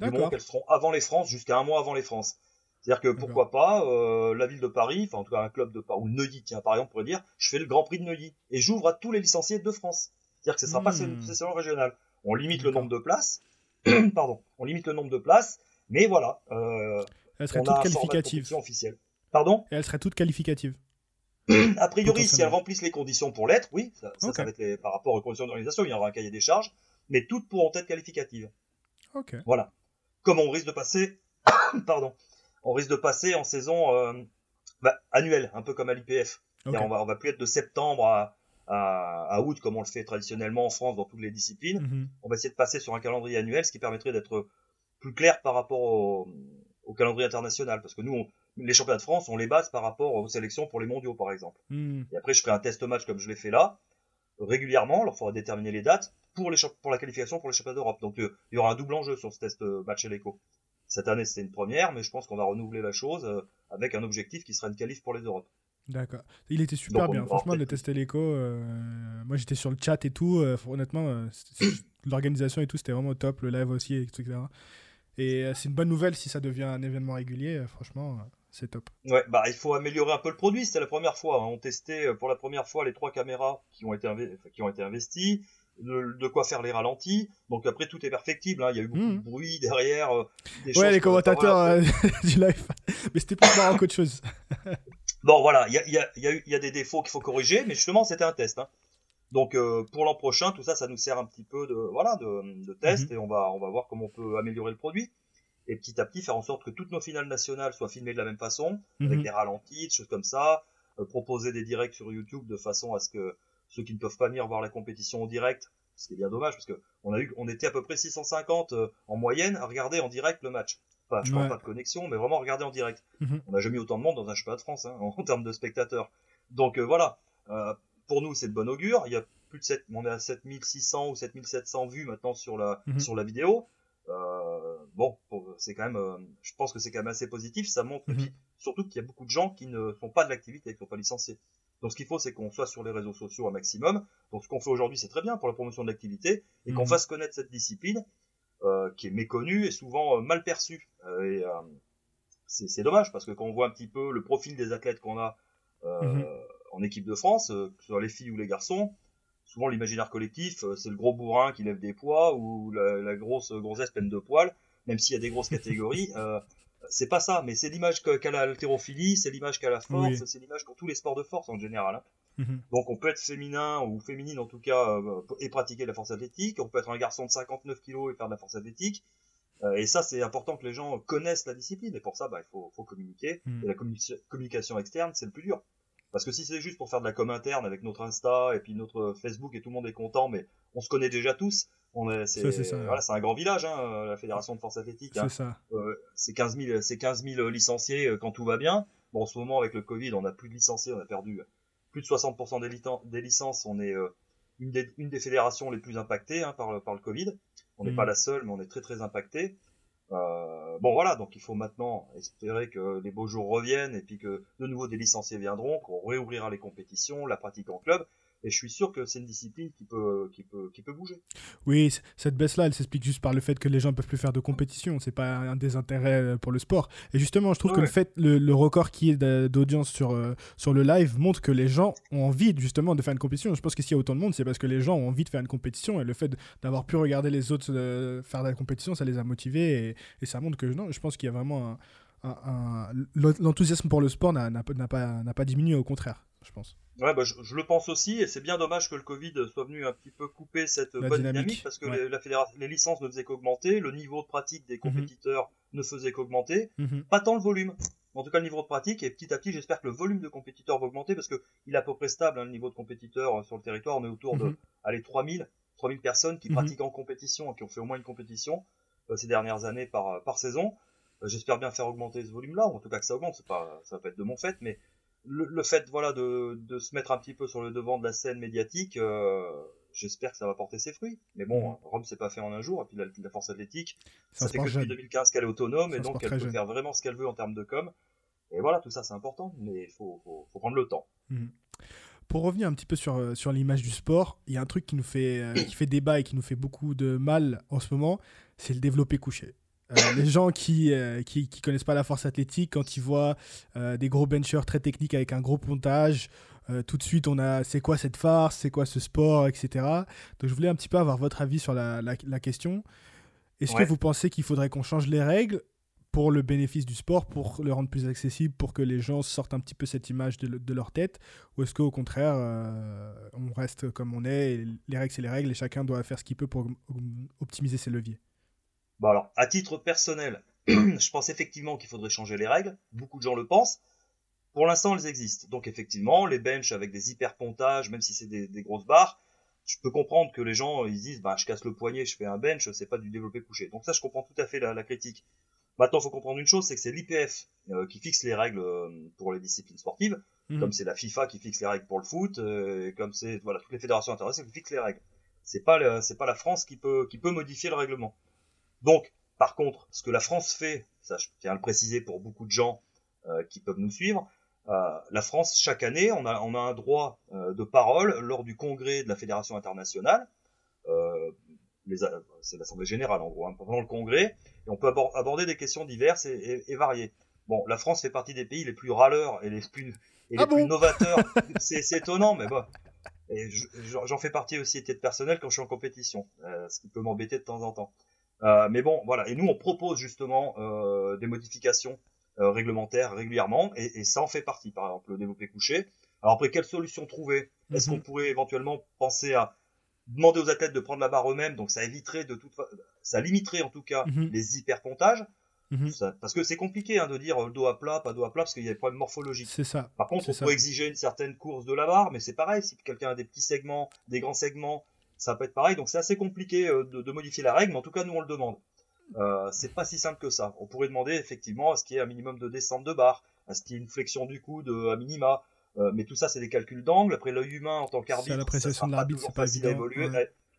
Du moment qu'elles seront avant les France, jusqu'à un mois avant les France. C'est-à-dire que pourquoi pas euh, la ville de Paris, enfin en tout cas un club de Paris, ou Neuilly, tiens par exemple, pourrait dire, je fais le Grand Prix de Neuilly et j'ouvre à tous les licenciés de France. C'est-à-dire que ce ne sera pas une hmm. session régionale. On limite le nombre de places. Pardon. On limite le nombre de places. Mais voilà. Euh, elle serait toute qualificative. Pardon? Elle serait toute qualificative. A priori, si elles remplissent les conditions pour l'être, oui, ça, va être par rapport aux conditions d'organisation, il y aura un cahier des charges, mais toutes pourront être qualificatives. Ok. Voilà. Comme on risque de passer, pardon, on risque de passer en saison euh, bah, annuelle, un peu comme à l'IPF. On va, on va plus être de septembre à, à, août, comme on le fait traditionnellement en France dans toutes les disciplines. Mhm. On va essayer de passer sur un calendrier annuel, ce qui permettrait d'être plus clair par rapport au, calendrier international. Parce que nous, les championnats de France, on les base par rapport aux sélections pour les mondiaux, par exemple. Mhm. Et après, je ferai un test match comme je l'ai fait là, régulièrement. Alors, il faudra déterminer les dates pour, les, pour la qualification pour les championnats d'Europe. Donc, euh, il y aura un double enjeu sur ce test euh, match et l'écho. Cette année, c'est une première, mais je pense qu'on va renouveler la chose euh, avec un objectif qui sera une qualif pour les Europes. D'accord. Il était super bien. Franchement, le test l'écho, euh, moi j'étais sur le chat et tout. Euh, honnêtement, euh, l'organisation et tout, c'était vraiment top. Le live aussi, etc. Et c'est une bonne nouvelle si ça devient un événement régulier. franchement, c'est top. Ouais, bah il faut améliorer un peu le produit. C'était la première fois. Hein. On testait pour la première fois les trois caméras qui ont été, qui ont été investies. De, quoi faire les ralentis. Donc après tout est perfectible. Hein. Il y a eu beaucoup de mmh. bruit derrière. ouais, les commentateurs du live. Mais c'était plus marrant qu'autre chose. Bon, voilà, il y a, y, a, y a, des défauts qu'il faut corriger, mais justement, c'était un test. Hein. Donc, euh, pour l'an prochain, tout ça, ça nous sert un petit peu de, voilà, de, de test, mhm. et on va, on va voir comment on peut améliorer le produit. Et petit à petit, faire en sorte que toutes nos finales nationales soient filmées de la même façon, avec mhm. des ralentis, des choses comme ça, euh, proposer des directs sur YouTube de façon à ce que ceux qui ne peuvent pas venir voir la compétition en direct Ce qui est bien dommage parce que on a eu, on était à peu près 650 euh, en moyenne à regarder en direct le match. Enfin, je parle pas de connexion, mais vraiment regarder en direct. Mhm. On n'a jamais eu autant de monde dans un championnat de France hein, en, termes de spectateurs. Donc voilà, pour nous c'est de bon augure. Il y a plus de 7, on est à 7600 ou 7700 vues maintenant sur la mhm. sur la vidéo. Euh, bon, c'est quand même, euh, je pense que c'est quand même assez positif. Ça montre mhm. surtout qu'il y a beaucoup de gens qui ne font pas de l'activité, qui ne sont pas licenciés. Donc ce qu'il faut, c'est qu'on soit sur les réseaux sociaux un maximum. Donc ce qu'on fait aujourd'hui, c'est très bien pour la promotion de l'activité et qu'on fasse connaître cette discipline euh, qui est méconnue et souvent mal perçue. Et c'est dommage parce que quand on voit un petit peu le profil des athlètes qu'on a mhm. en équipe de France, que ce soit les filles ou les garçons, souvent l'imaginaire collectif, euh, c'est le gros bourrin qui lève des poids ou la, grosse grossesse pleine de poils, même s'il y a des grosses catégories. Euh, c'est pas ça, mais c'est l'image qu'a l'haltérophilie, c'est l'image qu'a la force, c'est l'image qu'ont tous les sports de force en général. Hein. Mhm. Donc on peut être féminin ou féminine en tout cas euh, et pratiquer la force athlétique, on peut être un garçon de 59 kg et faire de la force athlétique. Et ça c'est important que les gens connaissent la discipline et pour ça bah, il faut, communiquer. Mhm. Et la communication externe c'est le plus dur. Parce que si c'est juste pour faire de la com interne avec notre Insta et puis notre Facebook et tout le monde est content, mais on se connaît déjà tous. C'est, voilà, un grand village, hein, la fédération de force athlétique. Hein. C'est ça. Euh, c'est 15 000, c'est 15 000 licenciés euh, quand tout va bien. Bon, en ce moment avec le Covid, on a plus de licenciés, on a perdu plus de 60% des, des, licences. On est euh, une, des, une, des, fédérations les plus impactées hein, par, par le Covid. On n'est mm. pas la seule, mais on est très très impacté. Euh, bon voilà, donc il faut maintenant espérer que les beaux jours reviennent et puis que de nouveau des licenciés viendront, qu'on réouvrira les compétitions, la pratique en club. Et je suis sûr que c'est une discipline qui peut, qui peut, qui peut bouger. Oui, cette baisse-là, elle s'explique juste par le fait que les gens ne peuvent plus faire de compétition. C'est pas un désintérêt euh, pour le sport. Et justement, je trouve que le fait, le, record qui est d'audience sur, euh, sur le live montre que les gens ont envie justement de faire une compétition. Je pense que s'il y a autant de monde, c'est parce que les gens ont envie de faire une compétition. Et le fait d'avoir pu regarder les autres euh, faire de la compétition, ça les a motivés. Et, et ça montre que non, je pense qu'il y a vraiment un, l'enthousiasme pour le sport n'a pas, pas diminué, au contraire, je pense. Ouais, bah, je, le pense aussi, et c'est bien dommage que le Covid soit venu un petit peu couper cette bonne dynamique, parce que les, la les licences ne faisaient qu'augmenter, le niveau de pratique des mhm. compétiteurs ne faisait qu'augmenter, mhm. pas tant le volume. En tout cas, le niveau de pratique, et petit à petit, j'espère que le volume de compétiteurs va augmenter, parce que il est à peu près stable, hein, le niveau de compétiteurs euh, sur le territoire, on est autour de, mhm. allez, 3000, 3000 personnes qui pratiquent en compétition, qui ont fait au moins une compétition euh, ces dernières années par, par saison. Euh, j'espère bien faire augmenter ce volume-là, ou en tout cas que ça augmente, pas, ça va pas être de mon fait, mais le, fait voilà de, de, se mettre un petit peu sur le devant de la scène médiatique, euh, j'espère que ça va porter ses fruits. Mais bon, mm. Rome s'est pas fait en un jour, et puis la, force athlétique, ça, fait que depuis 2015 qu'elle est autonome, et donc elle peut faire vraiment ce qu'elle veut en termes de com. Et voilà, tout ça c'est important, mais il faut, faut, prendre le temps. Mm. Pour revenir un petit peu sur, euh, sur l'image du sport, il y a un truc qui nous fait, euh, qui fait débat et qui nous fait beaucoup de mal en ce moment, c'est le développé couché. Euh, les gens qui, euh, qui, qui connaissent pas la force athlétique, quand ils voient euh, des gros benchers très techniques avec un gros pontage, tout de suite on a c'est quoi cette farce, c'est quoi ce sport, etc. Donc je voulais un petit peu avoir votre avis sur la, la, question. Est-ce que vous pensez qu'il faudrait qu'on change les règles pour le bénéfice du sport, pour le rendre plus accessible, pour que les gens sortent un petit peu cette image de, de leur tête? Ou est-ce qu'au contraire, on reste comme on est, les règles c'est les règles et chacun doit faire ce qu'il peut pour optimiser ses leviers? Bon alors, à titre personnel, je pense effectivement qu'il faudrait changer les règles. Beaucoup de gens le pensent. Pour l'instant, elles existent. Donc effectivement, les benches avec des hyper pontages, même si c'est des, grosses barres, je peux comprendre que les gens ils disent bah je casse le poignet, je fais un bench, c'est pas du développé couché. Donc ça, je comprends tout à fait la, critique. Maintenant, il faut comprendre une chose, c'est que c'est l'IPF euh, qui fixe les règles euh, pour les disciplines sportives, mhm. comme c'est la FIFA qui fixe les règles pour le foot, euh, et comme c'est voilà toutes les fédérations internationales qui fixent les règles. C'est pas c'est pas la France qui peut qui peut modifier le règlement. Donc, par contre, ce que la France fait, ça je tiens à le préciser pour beaucoup de gens euh, qui peuvent nous suivre, euh, la France, chaque année, on a, on a un droit euh, de parole lors du congrès de la Fédération internationale. c'est l'Assemblée générale en gros, hein, pendant le congrès, et on peut aborder des questions diverses et, variées. Bon, la France fait partie des pays les plus râleurs et les plus, et ah les plus novateurs. c'est étonnant, mais bon. J'en fais partie aussi à titre personnel quand je suis en compétition, ce qui peut m'embêter de temps en temps. Euh, mais bon, voilà. Et nous, on propose justement euh, des modifications euh, réglementaires régulièrement, et, et, ça en fait partie. Par exemple, le développé couché. Alors après, quelle solution trouver? Est-ce qu'on mhm. pourrait éventuellement penser à demander aux athlètes de prendre la barre eux-mêmes? Donc ça éviterait de toute ça limiterait en tout cas mhm. les hyperpontages. Mhm. parce que c'est compliqué hein, de dire dos à plat, pas dos à plat, parce qu'il y a des problèmes morphologiques. C'est ça. Par contre, on peut exiger une certaine course de la barre, mais c'est pareil, si quelqu'un a des petits segments, des grands segments, ça peut être pareil. Donc c'est assez compliqué de, modifier la règle, mais en tout cas nous on le demande. Euh, c'est pas si simple que ça. On pourrait demander effectivement à ce qu'il y ait un minimum de descente de barre, à ce qu'il y ait une flexion du coude à minima. mais tout ça, c'est des calculs d'angle. Après, l'œil humain en tant qu'arbitre, c'est l'appréciation de l'arbitre, c'est pas évident.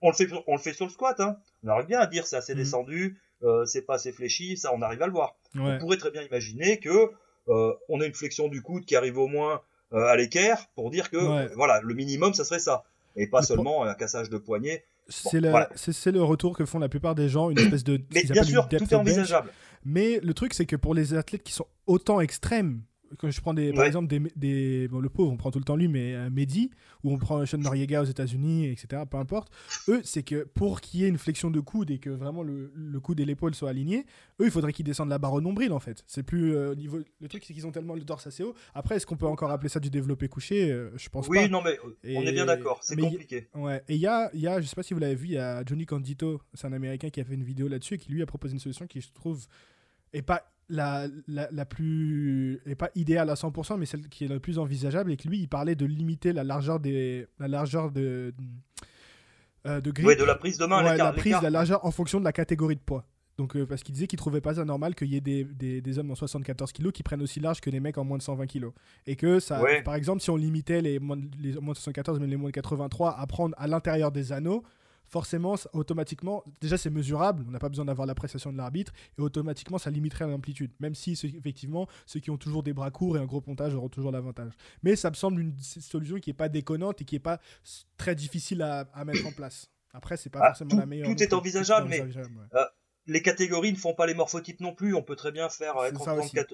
On le fait, on le fait sur le squat. Hein. On arrive bien à dire c'est assez mhm. descendu, c'est pas assez fléchi. Ça, on arrive à le voir. On pourrait très bien imaginer que on a une flexion du coude qui arrive au moins à l'équerre pour dire que voilà, le minimum, ça serait ça, et pas seulement un cassage de poignet. C'est le, retour que font la plupart des gens, une espèce de. Mais bien sûr, tout est envisageable. Mais le truc, c'est que pour les athlètes qui sont autant extrêmes, quand je prends des, par exemple des, des bon, le pauvre, on prend tout le temps lui, mais euh, Mehdi, ou on prend Sean Noriega aux États-Unis, etc. Peu importe. Eux, c'est que pour qu'il y ait une flexion de coude et que vraiment le, le coude et l'épaule soient alignés, eux, il faudrait qu'ils descendent la barre au nombril en fait. C'est plus euh, niveau. Le truc, c'est qu'ils ont tellement le torse assez haut. Après, est-ce qu'on peut encore appeler ça du développé couché? Euh, Je pense oui, pas. Oui, non, mais on est bien d'accord. C'est compliqué. ouais. Et il y a, y a, je sais pas si vous l'avez vu, il y a Johnny Candito, c'est un Américain qui a fait une vidéo là-dessus et qui lui a proposé une solution qui je trouve est pas la, la, la, plus est pas idéale à 100% mais celle qui est la plus envisageable et que lui il parlait de limiter la largeur des la largeur de euh, de grip. de la prise de main la prise la largeur en fonction de la catégorie de poids. Donc euh, parce qu'il disait qu'il trouvait pas anormal qu'il y ait des, des, des, hommes en 74 kg qui prennent aussi large que des mecs en moins de 120 kg et que ça par exemple si on limitait les moins, les moins de 74 mais les moins de 83 à prendre à l'intérieur des anneaux forcément, automatiquement, déjà c'est mesurable, on n'a pas besoin d'avoir l'appréciation de l'arbitre, et automatiquement ça limiterait l'amplitude, même si effectivement ceux qui ont toujours des bras courts et un gros pontage auront toujours l'avantage. Mais ça me semble une solution qui n'est pas déconnante et qui n'est pas très difficile à, mettre en place. Après, c'est pas ah, forcément la meilleure. Tout est envisageable, mais euh, les catégories ne font pas les morphotypes non plus. On peut très bien faire être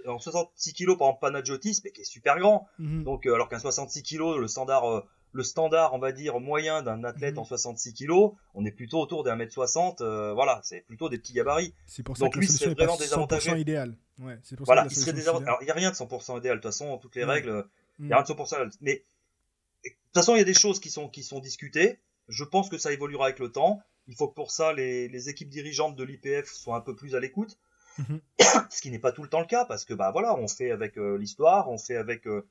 en, 66 kg par exemple Panagiotis, mais qui est super grand. Mhm. Donc, euh, alors qu'un 66 kg, le standard euh, le standard, on va dire, moyen d'un athlète mhm. en 66 kg, on est plutôt autour d'un mètre 60. Euh, voilà, c'est plutôt des petits gabarits. C'est pour ça Donc que lui, c'est vraiment désavantagé. idéal. Ouais, c'est pour voilà, ça il serait désavantagé. Alors, il n'y a rien de 100% idéal. De toute façon, toutes les règles, il n'y a rien de 100% idéal. Mais, de toute façon, il y a des choses qui sont, qui sont discutées. Je pense que ça évoluera avec le temps. Il faut que pour ça, les, les équipes dirigeantes de l'IPF soient un peu plus à l'écoute. Mhm. Ce qui n'est pas tout le temps le cas, parce que, bah voilà, on fait avec euh, l'histoire, on fait avec euh,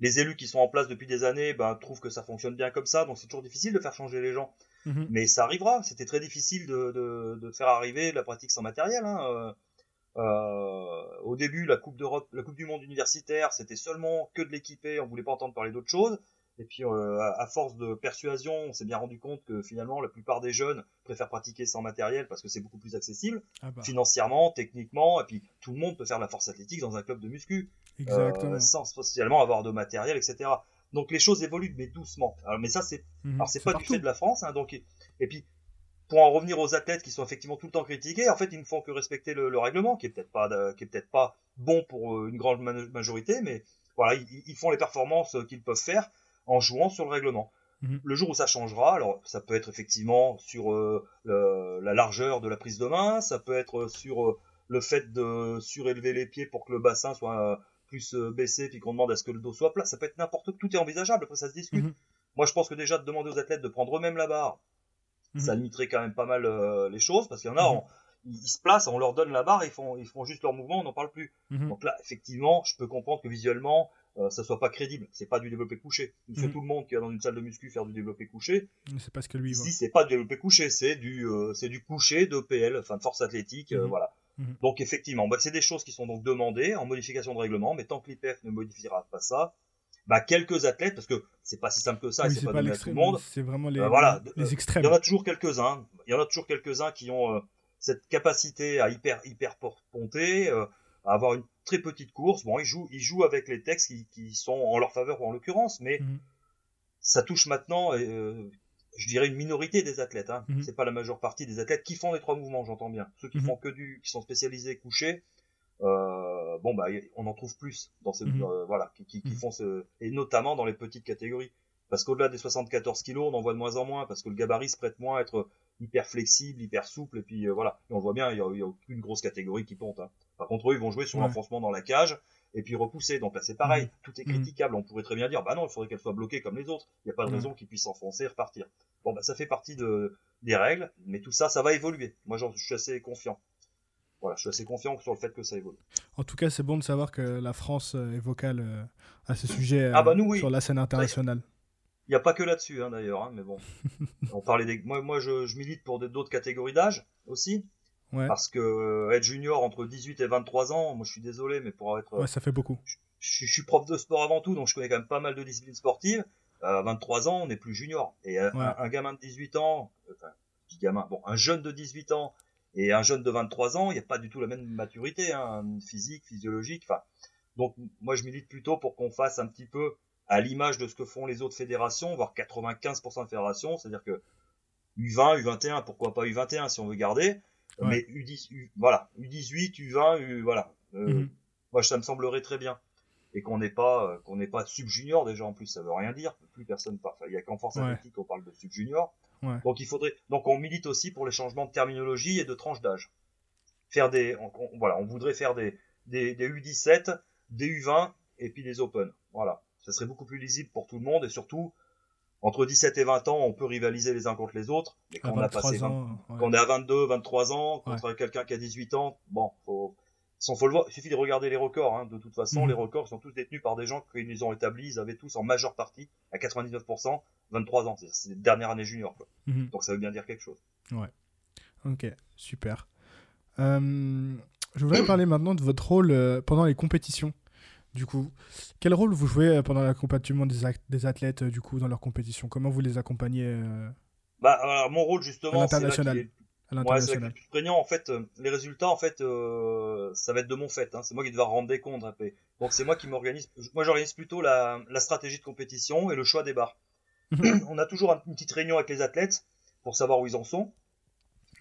les élus qui sont en place depuis des années ben, trouvent que ça fonctionne bien comme ça, donc c'est toujours difficile de faire changer les gens. Mhm. Mais ça arrivera. C'était très difficile de, de, faire arriver la pratique sans matériel. Hein. Euh, euh, au début, la Coupe d'Europe, la Coupe du Monde universitaire, c'était seulement que de l'équiper. On voulait pas entendre parler d'autre chose. Et puis, euh, à, force de persuasion, on s'est bien rendu compte que finalement, la plupart des jeunes préfèrent pratiquer sans matériel parce que c'est beaucoup plus accessible, ah bah. financièrement, techniquement, et puis tout le monde peut faire de la force athlétique dans un club de muscu, euh, sans spécialement avoir de matériel, etc. Donc les choses évoluent, mais doucement. Alors, mais ça, c'est, alors c'est pas du fait de la France, hein, donc, et puis, pour en revenir aux athlètes qui sont effectivement tout le temps critiqués, en fait, ils ne font que respecter le, règlement, qui est peut-être pas, qui est peut-être pas bon pour euh, une grande majorité, mais voilà, ils font les performances qu'ils peuvent faire en jouant sur le règlement. Mhm. Le jour où ça changera, alors ça peut être effectivement sur euh, la largeur de la prise de main, ça peut être sur euh, le fait de surélever les pieds pour que le bassin soit euh, plus baissé, puis qu'on demande à ce que le dos soit plat, ça peut être n'importe quoi, tout est envisageable, après ça se discute. Mhm. Moi je pense que déjà de demander aux athlètes de prendre eux-mêmes la barre, mhm. ça limiterait quand même pas mal les choses, parce qu'il y en a, ils, se placent, on leur donne la barre, ils font, ils font juste leur mouvement, on n'en parle plus. Donc là, effectivement, je peux comprendre que visuellement, euh, ça soit pas crédible. C'est pas du développé couché. Mm tout le monde qui est dans une salle de muscu faire du développé couché. C'est pas ce que lui Ici, c'est pas du développé couché, c'est du, euh, c'est du couché de PL, enfin de force athlétique, euh, mhm. voilà. Mhm. Donc effectivement, bah, c'est des choses qui sont donc demandées en modification de règlement, mais tant que l'IPF ne modifiera pas ça, bah quelques athlètes, parce que c'est pas si simple que ça, c'est pas, donné à tout le monde. C'est vraiment les, voilà, les extrêmes. Il y en a toujours quelques-uns. Il y en a toujours quelques-uns qui ont cette capacité à hyper hyper ponter, à avoir une très petite course. Bon, ils jouent, ils jouent avec les textes qui, sont en leur faveur en l'occurrence, mais mhm. ça touche maintenant, euh, je dirais, une minorité des athlètes. Hein. Mhm. C'est pas la majeure partie des athlètes qui font les trois mouvements, j'entends bien. Ceux qui mhm. font que du, qui sont spécialisés couchés, euh, bon bah on en trouve plus dans ces, euh, voilà, qui, font ce, et notamment dans les petites catégories. Parce qu'au-delà des 74 kilos, on en voit de moins en moins parce que le gabarit se prête moins à être hyper flexible, hyper souple, et puis voilà. Et on voit bien, il n'y a, aucune grosse catégorie qui ponte. Hein. Par contre, eux, ils vont jouer sur l'enfoncement dans la cage et puis repousser. Donc là, c'est pareil, mmh. tout est critiquable. On pourrait très bien dire, bah non, il faudrait qu'elle soit bloquée comme les autres. Il n'y a pas de raison qu'ils puissent s'enfoncer et repartir. Bon, bah ça fait partie de, des règles, mais tout ça, ça va évoluer. Moi, je suis assez confiant. Voilà, je suis assez confiant sur le fait que ça évolue. En tout cas, c'est bon de savoir que la France euh, est vocale euh, à ce sujet ah bah euh, sur la scène internationale. Il n'y a pas que là-dessus, hein, d'ailleurs, hein, mais bon. on parlait des... Moi, moi je, je milite pour d'autres catégories d'âge aussi. Ouais. Parce que euh, être junior entre 18 et 23 ans, moi je suis désolé, mais pour être. Ouais, ça fait beaucoup. Je, je, suis prof de sport avant tout, donc je connais quand même pas mal de disciplines sportives. À 23 ans, on n'est plus junior. Et un, un, gamin de 18 ans, enfin, petit gamin, bon, un jeune de 18 ans et un jeune de 23 ans, il n'y a pas du tout la même maturité, hein, physique, physiologique. Enfin, donc moi je milite plutôt pour qu'on fasse un petit peu à l'image de ce que font les autres fédérations, voire 95% de fédérations, c'est-à-dire que U20, U21, pourquoi pas U21 si on veut garder, mais U10, voilà, U18, U20, U, voilà. Euh, mhm. Moi ça me semblerait très bien. Et qu'on n'est pas euh, qu'on n'est pas sub junior déjà en plus ça veut rien dire. Plus personne enfin il y a qu'en force athlétique qu'on parle de sub junior donc il faudrait donc on milite aussi pour les changements de terminologie et de tranche d'âge. Faire des voilà on voudrait faire des, des des U17 des U20 et puis des Open. Voilà ça serait beaucoup plus lisible pour tout le monde et surtout entre 17 et 20 ans, on peut rivaliser les uns contre les autres. Mais quand on a passé quand on est à 22, 23 ans, contre quelqu'un qui a 18 ans, bon, faut, faut le voir, il suffit de regarder les records. Hein. De toute façon, mhm. les records sont tous détenus par des gens qui les ont établis. Ils avaient tous en majeure partie, à 99%, 23 ans. C'est les dernières années junior. Quoi. Mhm. Donc ça veut bien dire quelque chose. Ouais. Ok, super. Euh, je voudrais parler maintenant de votre rôle euh, pendant les compétitions. Du coup, quel rôle vous jouez euh, pendant l'accompagnement des, des athlètes du coup dans leurs compétitions Comment vous les accompagnez bah, alors, mon rôle justement, c'est Ouais, c'est le plus prégnant. En fait, euh, les résultats, en fait, euh, ça va être de mon fait. Hein. C'est moi qui dois rendre des comptes. Donc c'est moi qui m'organise. Moi, j'organise plutôt la, la, stratégie de compétition et le choix des barres. Mhm. On a toujours une petite réunion avec les athlètes pour savoir où ils en sont,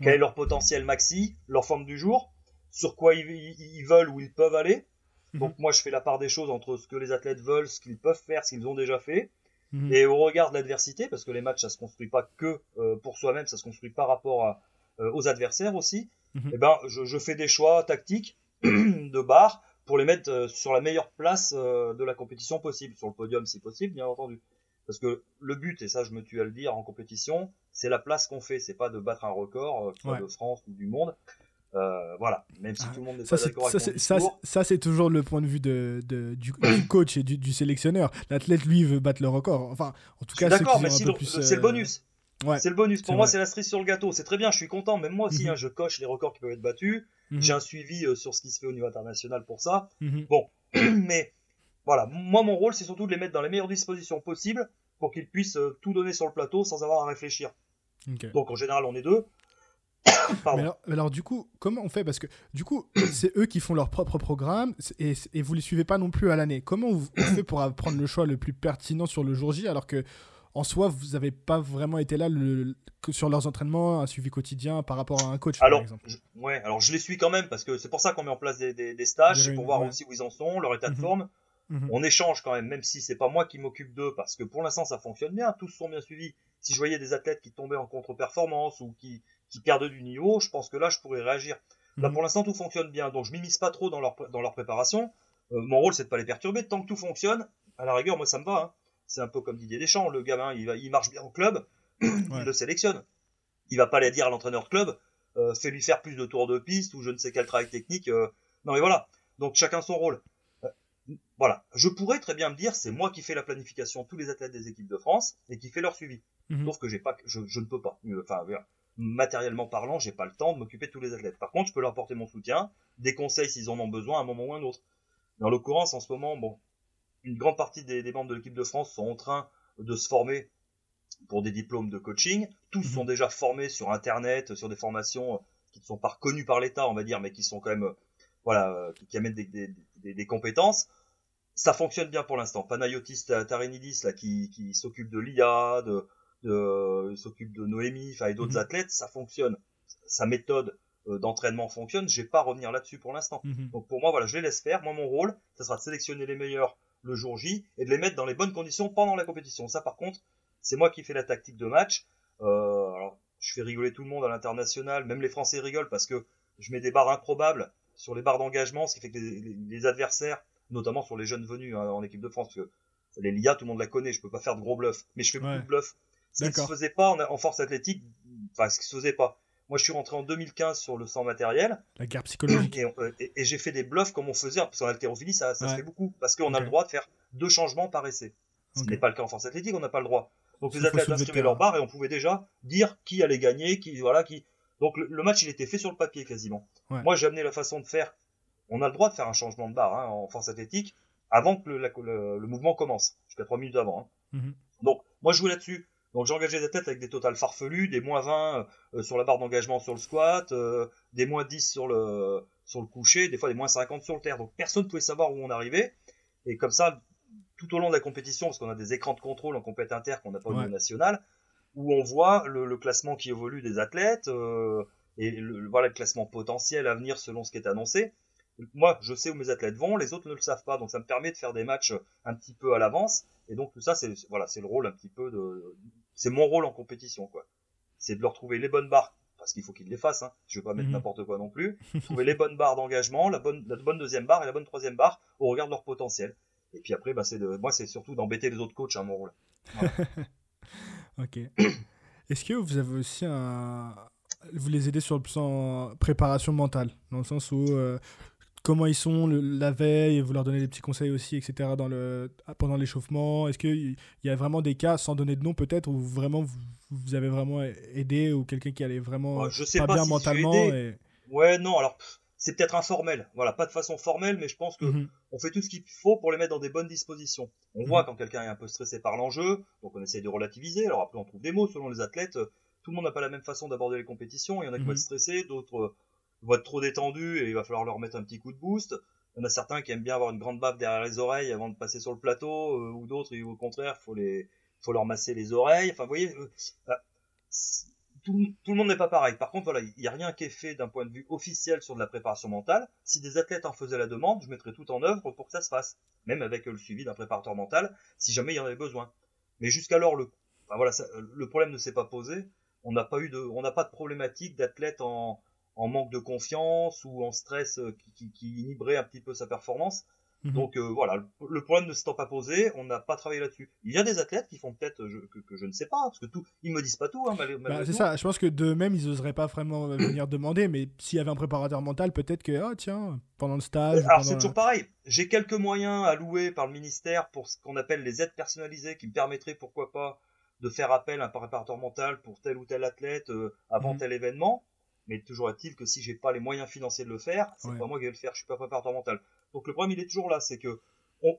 quel est leur potentiel maxi, leur forme du jour, sur quoi ils, ils veulent ou ils peuvent aller. Mhm. Donc moi, je fais la part des choses entre ce que les athlètes veulent, ce qu'ils peuvent faire, ce qu'ils ont déjà fait. Mhm. Et au regard de l'adversité, parce que les matchs, ça se construit pas que euh, pour soi-même, ça se construit par rapport à, euh, aux adversaires aussi, mhm. eh ben, je, je, fais des choix tactiques de barres pour les mettre euh, sur la meilleure place de la compétition possible, sur le podium si possible, bien entendu. Parce que le but, et ça je me tue à le dire en compétition, c'est la place qu'on fait, c'est pas de battre un record, soit de France ou du monde. Euh, voilà, même si ah, tout le monde n'est pas d'accord avec ça, ça, c'est toujours le point de vue de, de du, coach et du, du sélectionneur. L'athlète, lui, veut battre le record. Enfin, en tout cas, d'accord, mais c'est le bonus. C'est le bonus. Pour moi, c'est la cerise sur le gâteau. C'est très bien, je suis content. Même moi aussi, mhm. hein, je coche les records qui peuvent être battus. Mhm. J'ai un suivi euh, sur ce qui se fait au niveau international pour ça. Mhm. Bon, mais voilà, moi, mon rôle, c'est surtout de les mettre dans les meilleures dispositions possibles pour qu'ils puissent euh, tout donner sur le plateau sans avoir à réfléchir. Donc, en général, on est deux. mais alors, du coup, comment on fait? Parce que du coup, c'est eux qui font leur propre programme et, et vous les suivez pas non plus à l'année. Comment on fait pour prendre le choix le plus pertinent sur le jour J alors que en soi, vous n'avez pas vraiment été là le, sur leurs entraînements, un suivi quotidien par rapport à un coach, alors, par exemple? Je, ouais, alors je les suis quand même parce que c'est pour ça qu'on met en place des, des, stages, c'est pour voir aussi où ils en sont, leur état de mhm. forme. Mhm. On échange quand même, même si c'est pas moi qui m'occupe d'eux, parce que pour l'instant ça fonctionne bien, tous sont bien suivis. Si je voyais des athlètes qui tombaient en contre-performance ou qui, qui perdent du niveau, je pense que là je pourrais réagir. Là mhm. pour l'instant tout fonctionne bien, donc je m'immisce pas trop dans leur, dans leur préparation. Euh, mon rôle c'est de pas les perturber, tant que tout fonctionne, à la rigueur moi ça me va. Hein. C'est un peu comme Didier Deschamps, le gamin, il, va, il marche bien au club, il le sélectionne. Il va pas aller dire à l'entraîneur de club, euh, fais lui faire plus de tours de piste ou je ne sais quel travail technique. Euh. Non mais voilà. Donc chacun son rôle. Voilà. Je pourrais très bien me dire, c'est moi qui fais la planification tous les athlètes des équipes de France et qui fait leur suivi. Mhm. Sauf que j'ai pas, je, ne peux pas. Enfin, matériellement parlant, j'ai pas le temps de m'occuper de tous les athlètes. Par contre, je peux leur apporter mon soutien, des conseils s'ils en ont besoin à un moment ou à un autre. Dans l'occurrence, en ce moment, bon, une grande partie des, membres de l'équipe de France sont en train de se former pour des diplômes de coaching. Tous mhm. sont déjà formés sur Internet, sur des formations qui ne sont pas reconnues par l'État, on va dire, mais qui sont quand même, voilà, qui, amènent des, compétences. Ça fonctionne bien pour l'instant. Panayotis Tarenidis, là, qui, s'occupe de l'IA, de, de s'occupe de Noémie, enfin, et d'autres mhm. athlètes, ça fonctionne. Sa méthode euh, d'entraînement fonctionne. Je vais pas revenir là-dessus pour l'instant. Mhm. Donc pour moi, voilà, je les laisse faire. Moi, mon rôle, ça sera de sélectionner les meilleurs le jour J et de les mettre dans les bonnes conditions pendant la compétition. Ça, par contre, c'est moi qui fais la tactique de match. Euh, alors, je fais rigoler tout le monde à l'international, même les Français rigolent parce que je mets des barres improbables sur les barres d'engagement, ce qui fait que les, adversaires, notamment sur les jeunes venus hein, en équipe de France, parce que les LIA, tout le monde la connaît, je peux pas faire de gros bluffs, mais je fais beaucoup de bluffs. Ce qui se faisait pas en, force athlétique, enfin ce qui se faisait pas. Moi, je suis rentré en 2015 sur le sang matériel. La guerre psychologique. Euh, et, j'ai fait des bluffs comme on faisait, parce qu'en haltérophilie, ça, ça se fait beaucoup. Parce qu'on a le droit de faire deux changements par essai. Ce n'est pas le cas en force athlétique, on n'a pas le droit. Donc les athlètes inscrivaient leur barre et on pouvait déjà dire qui allait gagner, qui voilà, qui. Donc le, match il était fait sur le papier quasiment. Moi j'ai amené la façon de faire. On a le droit de faire un changement de barre hein, en force athlétique avant que le, mouvement commence, jusqu'à 3 minutes avant. Hein. Mhm. Donc moi je jouais là-dessus. Donc j'ai engagé des athlètes avec des totales farfelus, des moins 20 euh, sur la barre d'engagement sur le squat, euh, des moins 10 sur le sur le coucher, des fois des moins 50 sur le terre. Donc personne ne pouvait savoir où on arrivait. Et comme ça, tout au long de la compétition, parce qu'on a des écrans de contrôle en compétition inter qu'on n'a pas au niveau national, où on voit le, classement qui évolue des athlètes euh, et le, voilà le classement potentiel à venir selon ce qui est annoncé. Moi, je sais où mes athlètes vont, les autres ne le savent pas, donc ça me permet de faire des matchs un petit peu à l'avance. Et donc tout ça, c'est voilà, c'est le rôle un petit peu de, c'est mon rôle en compétition, quoi. C'est de leur trouver les bonnes barres, parce qu'il faut qu'ils les fassent. Hein. Je vais pas mettre mhm. n'importe quoi non plus. trouver les bonnes barres d'engagement, la bonne, la bonne deuxième barre et la bonne troisième barre au regard de leur potentiel. Et puis après, bah, c'est de, moi, c'est surtout d'embêter les autres coachs, à hein, mon rôle. ok. Est-ce que vous avez aussi un. Vous les aidez sur le plan préparation mentale, dans le sens où euh, comment ils sont la veille, vous leur donnez des petits conseils aussi, etc. Dans le, pendant l'échauffement Est-ce qu'il y a vraiment des cas, sans donner de nom peut-être, où vraiment vous, avez vraiment aidé ou quelqu'un qui allait vraiment je sais pas, bien mentalement et... Ouais, non, alors c'est peut-être informel. Voilà, pas de façon formelle, mais je pense que mhm. on fait tout ce qu'il faut pour les mettre dans des bonnes dispositions. On voit mhm. quand quelqu'un est un peu stressé par l'enjeu, donc on essaye de relativiser. Alors après, on trouve des mots selon les athlètes. Tout le monde n'a pas la même façon d'aborder les compétitions. Il y en a qui vont mhm. être stressés, d'autres euh, vont être trop détendus et il va falloir leur mettre un petit coup de boost. Il y en a certains qui aiment bien avoir une grande baffe derrière les oreilles avant de passer sur le plateau, euh, ou d'autres, au contraire, faut les, faut leur masser les oreilles. Enfin, vous voyez, euh, bah, tout, le monde n'est pas pareil. Par contre, voilà, il n'y a rien qui est fait d'un point de vue officiel sur de la préparation mentale. Si des athlètes en faisaient la demande, je mettrais tout en œuvre pour que ça se fasse, même avec le suivi d'un préparateur mental, si jamais il y en avait besoin. Mais jusqu'alors, le, voilà, le problème ne s'est pas posé. On n'a pas eu de, on n'a pas de problématique d'athlètes en, en manque de confiance ou en stress euh, qui, qui, inhiberait un petit peu sa performance. Mhm. Donc euh, voilà, le, problème ne s'étant pas posé, on n'a pas travaillé là-dessus. Il y a des athlètes qui font peut-être que, je ne sais pas, parce que tout, ils me disent pas tout. Hein, bah, c'est ça. Je pense que de même ils n'oseraient pas vraiment venir demander, mais s'il y avait un préparateur mental, peut-être que ah tiens pendant le stage. Alors c'est toujours pareil. J'ai quelques moyens alloués par le ministère pour ce qu'on appelle les aides personnalisées, qui me permettraient pourquoi pas de faire appel à un préparateur mental pour tel ou tel athlète euh, avant mhm. tel événement. Mais toujours est-il que si j'ai pas les moyens financiers de le faire, c'est pas moi qui vais le faire, je suis pas préparateur mental. Donc le problème il est toujours là, c'est que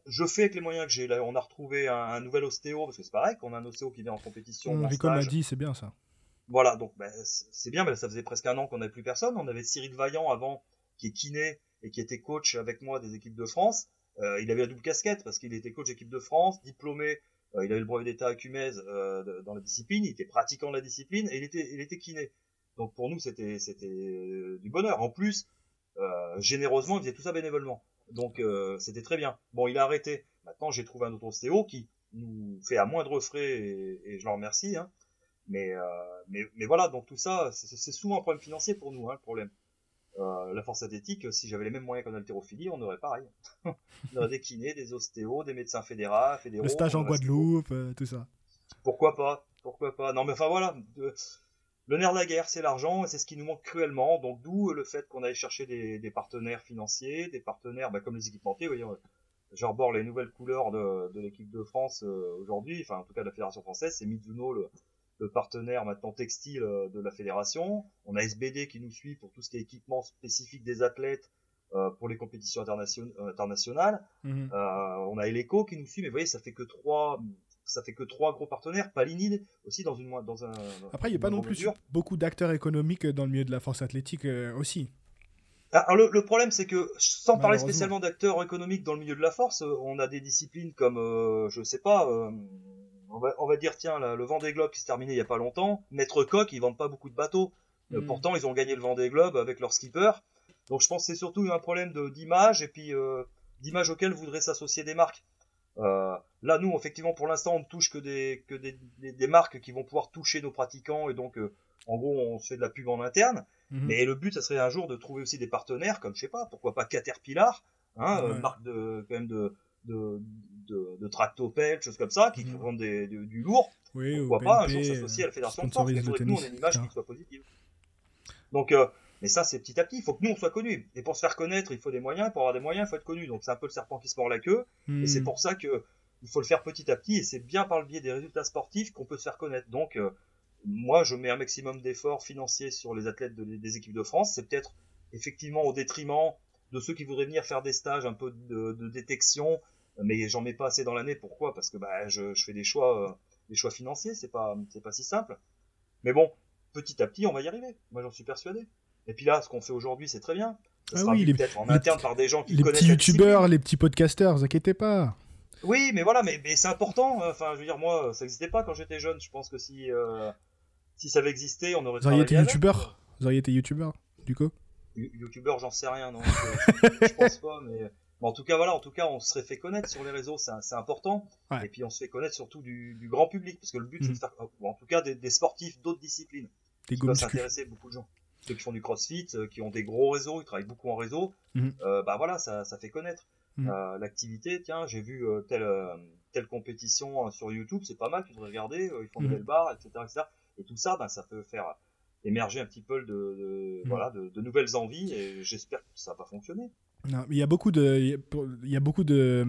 je fais avec les moyens que j'ai. Là, on a retrouvé un, nouvel ostéo parce que c'est pareil, qu'on a un ostéo qui vient en compétition. Rico m'a dit, c'est bien ça. Voilà, donc ben, c'est bien, mais ça faisait presque un an qu'on n'avait plus personne. On avait Cyril Vaillant avant, qui est kiné et qui était coach avec moi des équipes de France. Euh, il avait la double casquette parce qu'il était coach équipe de France, diplômé. Euh, il avait le brevet d'état à Cumez euh, dans la discipline. Il était pratiquant de la discipline et il était, il était kiné. Donc pour nous, c'était c'était euh, du bonheur. En plus, euh, généreusement, il faisait tout ça bénévolement. Donc euh, c'était très bien. Bon, il a arrêté. Maintenant, j'ai trouvé un autre ostéo qui nous fait à moindre frais et, je l'en remercie. Hein. Mais, mais, mais voilà, donc tout ça, c'est souvent un problème financier pour nous, hein, le problème. la force athlétique, si j'avais les mêmes moyens qu'en haltérophilie, on aurait pareil. on aurait des kinés, des ostéos, des médecins fédéraux, fédéraux. Le stage en Guadeloupe, tout ça. Pourquoi pas? Pourquoi pas? Non, mais enfin voilà. Le nerf de la guerre, c'est l'argent, et c'est ce qui nous manque cruellement. Donc d'où le fait qu'on aille chercher des, partenaires financiers, des partenaires bah, comme les équipementiers. Voyez, j'arbore les nouvelles couleurs de, l'équipe de France euh, aujourd'hui, enfin en tout cas de la fédération française. C'est Mizuno, le, partenaire maintenant textile euh, de la fédération. On a SBD qui nous suit pour tout ce qui est équipement spécifique des athlètes euh, pour les compétitions internationales. Mhm. on a Eleco qui nous suit, mais vous voyez, ça fait que trois, ça fait que trois gros partenaires. Palini aussi dans une dans un. Après, il n'y a pas non plus beaucoup d'acteurs économiques dans le milieu de la force athlétique euh, aussi. Ah, alors, le, problème, c'est que sans parler spécialement d'acteurs économiques dans le milieu de la force, euh, on a des disciplines comme, euh, je sais pas, on, va, dire tiens, le Vendée Globe qui s'est terminé il y a pas longtemps. Maître Coq, ils vendent pas beaucoup de bateaux. Hmm. pourtant, ils ont gagné le Vendée Globe avec leur skipper. Donc, je pense que c'est surtout un problème d'image et puis d'image auquel voudraient s'associer des marques. Euh, là, nous, effectivement, pour l'instant, on ne touche que des que des, des, marques qui vont pouvoir toucher nos pratiquants et donc, euh, en gros, on se fait de la pub en interne. Mhm. Mais le but, ça serait un jour de trouver aussi des partenaires, comme je sais pas, pourquoi pas Caterpillar, hein, euh, marque de quand même de de, de, de tractopelle, choses comme ça, qui mmh. des, du lourd. Oui, pourquoi pas un jour s'associer à la fédération de force Il faudrait que nous, on ait une image qui soit positive. Donc, euh, mais ça, c'est petit à petit. Il faut que nous, on soit connus. Et pour se faire connaître, il faut des moyens. Pour avoir des moyens, il faut être connu. Donc, c'est un peu le serpent qui se mord la queue. Et c'est hmm. pour ça que il faut le faire petit à petit et c'est bien par le biais des résultats sportifs qu'on peut se faire connaître. Donc, euh, moi, je mets un maximum d'efforts financiers sur les athlètes des équipes de France. C'est peut-être effectivement au détriment de ceux qui voudraient venir faire des stages un peu de, détection, mais j'en mets pas assez dans l'année. Pourquoi? Parce que bah, je, fais des choix, euh, des choix financiers. C'est pas, c'est pas si simple. Mais bon, petit à petit, on va y arriver. Moi, j'en suis persuadé. Et puis là, ce qu'on fait aujourd'hui, c'est très bien. Ça ah oui, peut-être en interne par des gens qui les connaissent. Les petits youtubeurs, les petits podcasters, vous inquiétez pas. Oui, mais voilà, mais, mais c'est important. Enfin, je veux dire, moi, ça n'existait pas quand j'étais jeune. Je pense que si, euh, si ça avait existé, on aurait. Vous auriez été youtubeur Vous auriez été youtubeur, du coup Youtubeur, j'en sais rien, non. je, je pense pas, mais. en tout cas, voilà, en tout cas, on serait fait connaître sur les réseaux, c'est important. Et puis, on se fait connaître surtout du, du grand public, parce que le but, c'est de mhm. faire, en tout cas, des, des sportifs d'autres disciplines. Des qui s'intéresser beaucoup de gens. Ceux qui font du crossfit, euh, qui ont des gros réseaux, ils travaillent beaucoup en réseau, mhm. euh, bah voilà, ça, ça fait connaître. Mhm. Euh, l'activité, tiens, j'ai vu euh, telle, telle compétition sur YouTube, c'est pas mal, tu devrais regarder, ils font de belles barres, etc., etc. Et tout ça, bah, ça peut faire émerger un petit peu de, voilà, de, de, nouvelles envies, et j'espère que ça va fonctionner. Il y a beaucoup de, y a beaucoup de,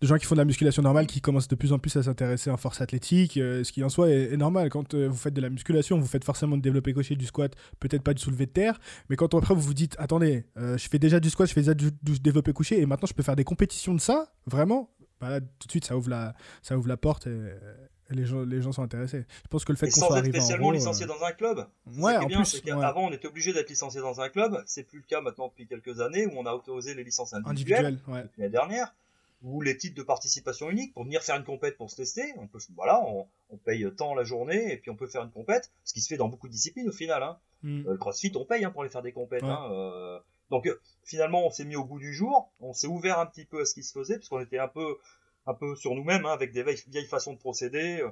de, gens qui font de la musculation normale qui commencent de plus en plus à s'intéresser en force athlétique, euh, ce qui en soi est, normal. Quand euh, vous faites de la musculation, vous faites forcément de développer coché du squat, peut-être pas du soulevé de terre, mais quand après vous vous dites, attendez, euh, je fais déjà du squat, je fais déjà du, développé couché, et maintenant je peux faire des compétitions de ça, vraiment, bah tout de suite ça ouvre la, ça ouvre la porte et, les gens, les gens sont intéressés. Je pense que le fait qu'on soit arrivé spécialement en licencié dans un club. Ouais, en bien, plus. Avant, on était obligé d'être licencié dans un club. C'est plus le cas maintenant depuis quelques années où on a autorisé les licences individuelles. ouais. L'année dernière, ou les titres de participation unique pour venir faire une compète pour se tester. On peut, voilà, on, on, paye tant la journée et puis on peut faire une compète, ce qui se fait dans beaucoup de disciplines au final. Hein. Hmm. Euh, le CrossFit, on paye hein, pour aller faire des compètes. Hein, euh, donc euh, finalement, on s'est mis au goût du jour, on s'est ouvert un petit peu à ce qui se faisait, puisqu'on était un peu, un peu sur nous-mêmes, hein, avec des vieilles, vieilles façons de procéder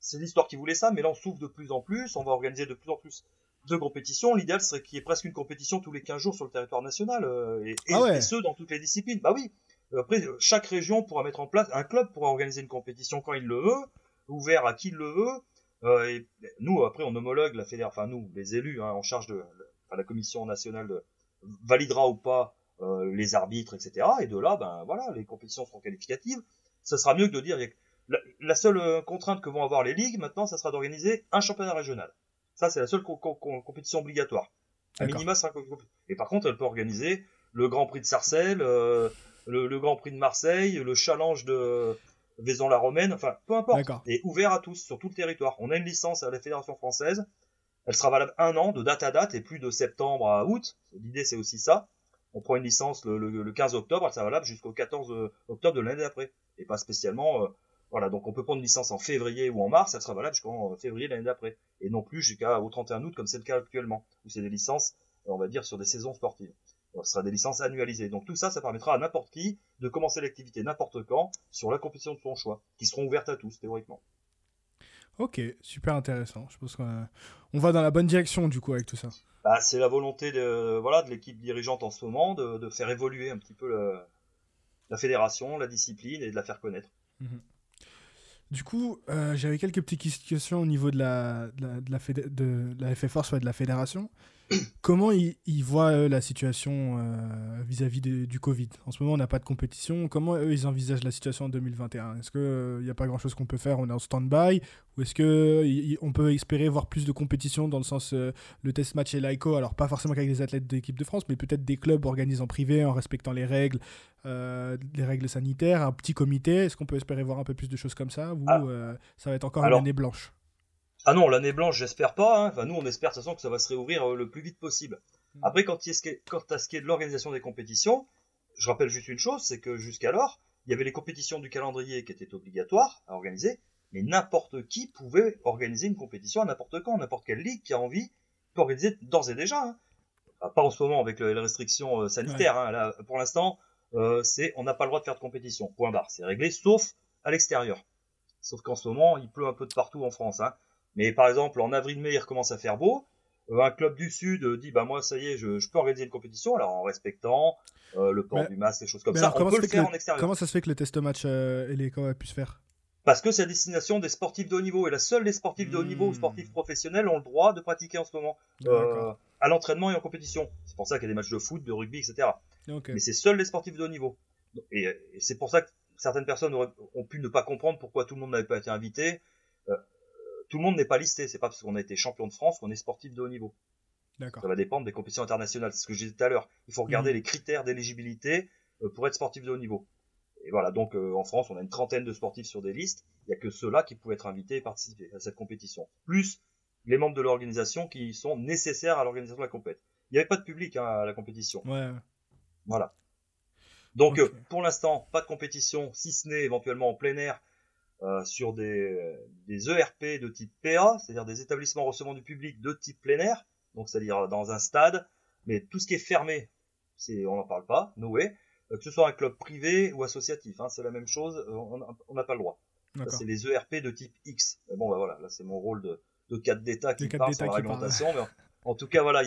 c'est l'histoire qui voulait ça, mais là on s'ouvre de plus en plus, on va organiser de plus en plus de compétitions. L'idéal serait qu'il y ait presque une compétition tous les 15 jours sur le territoire national, euh, et, ah et, ce dans toutes les disciplines. Bah oui, après chaque région pourra mettre en place, un club pourra organiser une compétition quand il le veut, ouvert à qui il le veut. Euh, et nous après on homologue la fédération, enfin nous les élus hein, en charge de la commission nationale de, validera ou pas euh, les arbitres, etc. Et de là, ben voilà, les compétitions seront qualificatives. Ça sera mieux que de dire la, seule euh, contrainte que vont avoir les ligues maintenant, ça sera d'organiser un championnat régional. Ça, c'est la seule compétition obligatoire. À minima, Et par contre, elle peut organiser le Grand Prix de Sarcelles, euh, le, Grand Prix de Marseille, le Challenge de Vaison-la-Romaine, enfin, peu importe. Et ouvert à tous, sur tout le territoire. On a une licence à la Fédération française. Elle sera valable un an, de date à date, et plus de septembre à août. L'idée, c'est aussi ça. On prend une licence le, 15 octobre, elle sera valable jusqu'au 14 euh, octobre de l'année d'après. Et pas spécialement voilà, donc on peut prendre une licence en février ou en mars, elle sera valable jusqu'en février l'année d'après. Et non plus jusqu'au 31 août comme c'est le cas actuellement, où c'est des licences, on va dire, sur des saisons sportives. ce sera des licences annualisées. Donc tout ça, ça permettra à n'importe qui de commencer l'activité n'importe quand sur la compétition de son choix, qui seront ouvertes à tous, théoriquement. Ok, super intéressant. Je pense qu'on va dans la bonne direction du coup avec tout ça. Bah, c'est la volonté de voilà de l'équipe dirigeante en ce moment de, faire évoluer un petit peu la fédération, la discipline et de la faire connaître. Mhm. Du coup, euh, j'avais quelques petites questions au niveau de la, de la, de la, FFR, soit de la fédération. Comment ils, voient la situation euh, vis-à-vis du Covid? En ce moment, on n'a pas de compétition. Comment eux, ils envisagent la situation en 2021 Est-ce qu'il n'y euh, a pas grand-chose qu'on peut faire? On est en stand-by? Ou est-ce qu'on peut espérer voir plus de compétition dans le sens euh, le test match et l'ICO Alors, pas forcément qu'avec des athlètes d'équipe de France, mais peut-être des clubs organisés en privé en respectant les règles, les règles sanitaires, un petit comité. Est-ce qu'on peut espérer voir un peu plus de choses comme ça? Ou ah. ça va être encore une année blanche? Ah non, l'année blanche, j'espère pas. Hein. Enfin, nous, on espère de toute façon que ça va se réouvrir euh, le plus vite possible. Hmm. Après, quand il quant à ce qui est de l'organisation des compétitions, je rappelle juste une chose, c'est que jusqu'alors, il y avait les compétitions du calendrier qui étaient obligatoires à organiser, mais n'importe qui pouvait organiser une compétition à n'importe quand, n'importe quelle ligue qui a envie peut organiser d'ores et déjà. Hein. pas en ce moment avec les restrictions euh, sanitaires. Hein. Là, pour l'instant, euh, c'est on n'a pas le droit de faire de compétition. Point barre. C'est réglé, sauf à l'extérieur. Sauf qu'en ce moment, il pleut un peu de partout en France. Hein. Mais par exemple, en avril-mai, il recommence à faire beau. Euh, un club du Sud euh, dit, bah moi, ça y est, je, peux organiser une compétition, alors en respectant euh, le port du masque, des choses comme ça. On peut le faire en extérieur. Comment ça se fait que le test match et les a pu se faire? Parce que c'est à destination des sportifs de haut niveau et la seule des sportifs de haut niveau ou hmm. sportifs professionnels ont le droit de pratiquer en ce moment à l'entraînement et en compétition. C'est pour ça qu'il y a des matchs de foot, de rugby, etc. Mais c'est seuls les sportifs de haut niveau. Et, et c'est pour ça que certaines personnes ont pu ne pas comprendre pourquoi tout le monde n'avait pas été invité. Euh, tout le monde n'est pas listé. C'est pas parce qu'on a été champion de France qu'on est sportif de haut niveau. Ça va dépendre des compétitions internationales. C'est ce que je disais tout à l'heure. Il faut regarder mmh. les critères d'éligibilité euh, pour être sportif de haut niveau. Et voilà, donc euh, en France, on a une trentaine de sportifs sur des listes. Il n'y a que ceux-là qui pouvaient être invités et participer à cette compétition. Plus les membres de l'organisation qui sont nécessaires à l'organisation de la compétition. Il n'y avait pas de public hein, à la compétition. Ouais. Voilà. Donc euh, pour l'instant, pas de compétition, si ce n'est éventuellement en plein air sur des, des ERP de type PA, c'est-à-dire des établissements recevant du public de type plein air donc c'est-à-dire dans un stade, mais tout ce qui est fermé, c'est, on n'en parle pas, no way, euh, que ce soit un club privé ou associatif, hein, c'est la même chose, euh, on n'a pas le droit. C'est les ERP de type X. bon, bah voilà, là c'est mon rôle de, de cadre d'État qui parle sur la réglementation. Mais en, tout cas, voilà,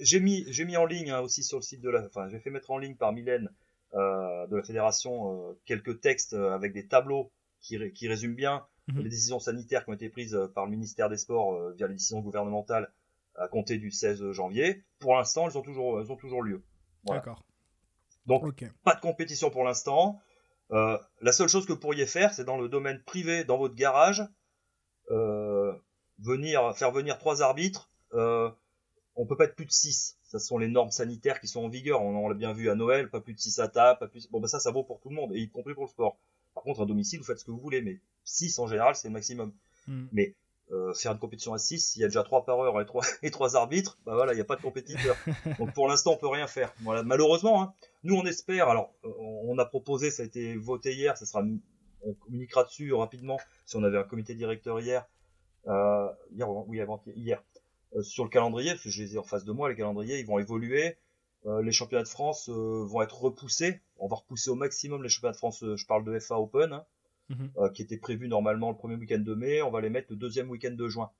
j'ai mis, j'ai mis en ligne hein, aussi sur le site de la, enfin, j'ai fait mettre en ligne par Mylène euh, de la fédération quelques textes avec des tableaux qui, qui résument bien mhm. les décisions sanitaires qui ont été prises par le ministère des Sports via les décisions gouvernementales à compter du 16 janvier. Pour l'instant, elles ont toujours, elles ont toujours lieu. D'accord. Donc, pas de compétition pour l'instant. Euh, la seule chose que vous pourriez faire, c'est dans le domaine privé, dans votre garage, euh, venir faire venir trois arbitres. Euh, on peut pas être plus de 6. Ce sont les normes sanitaires qui sont en vigueur. On, l'a bien vu à Noël, pas plus de 6 à table. Pas plus... Bon, ben ça, ça vaut pour tout le monde, et y compris pour le sport. Par contre, à domicile, vous faites ce que vous voulez, mais 6 en général, c'est le maximum. Hmm. Mais euh, faire une compétition à 6, il y a déjà 3 par heure et 3, et 3 arbitres, bah voilà, il n'y a pas de compétiteur. Donc pour l'instant, on peut rien faire. Voilà, malheureusement, hein, nous on espère, alors euh, on a proposé, ça a été voté hier, ça sera, on communiquera dessus rapidement, si on avait un comité directeur hier, euh, hier, oui, avant hier, euh, sur le calendrier, parce que je les ai en face de moi, les calendriers, ils vont évoluer. Les championnats de France vont être repoussés. On va repousser au maximum les championnats de France. je parle de FA Open. Hein. Mhm. Euh, qui était prévu normalement le premier week-end de mai, on va les mettre le deuxième week-end de juin.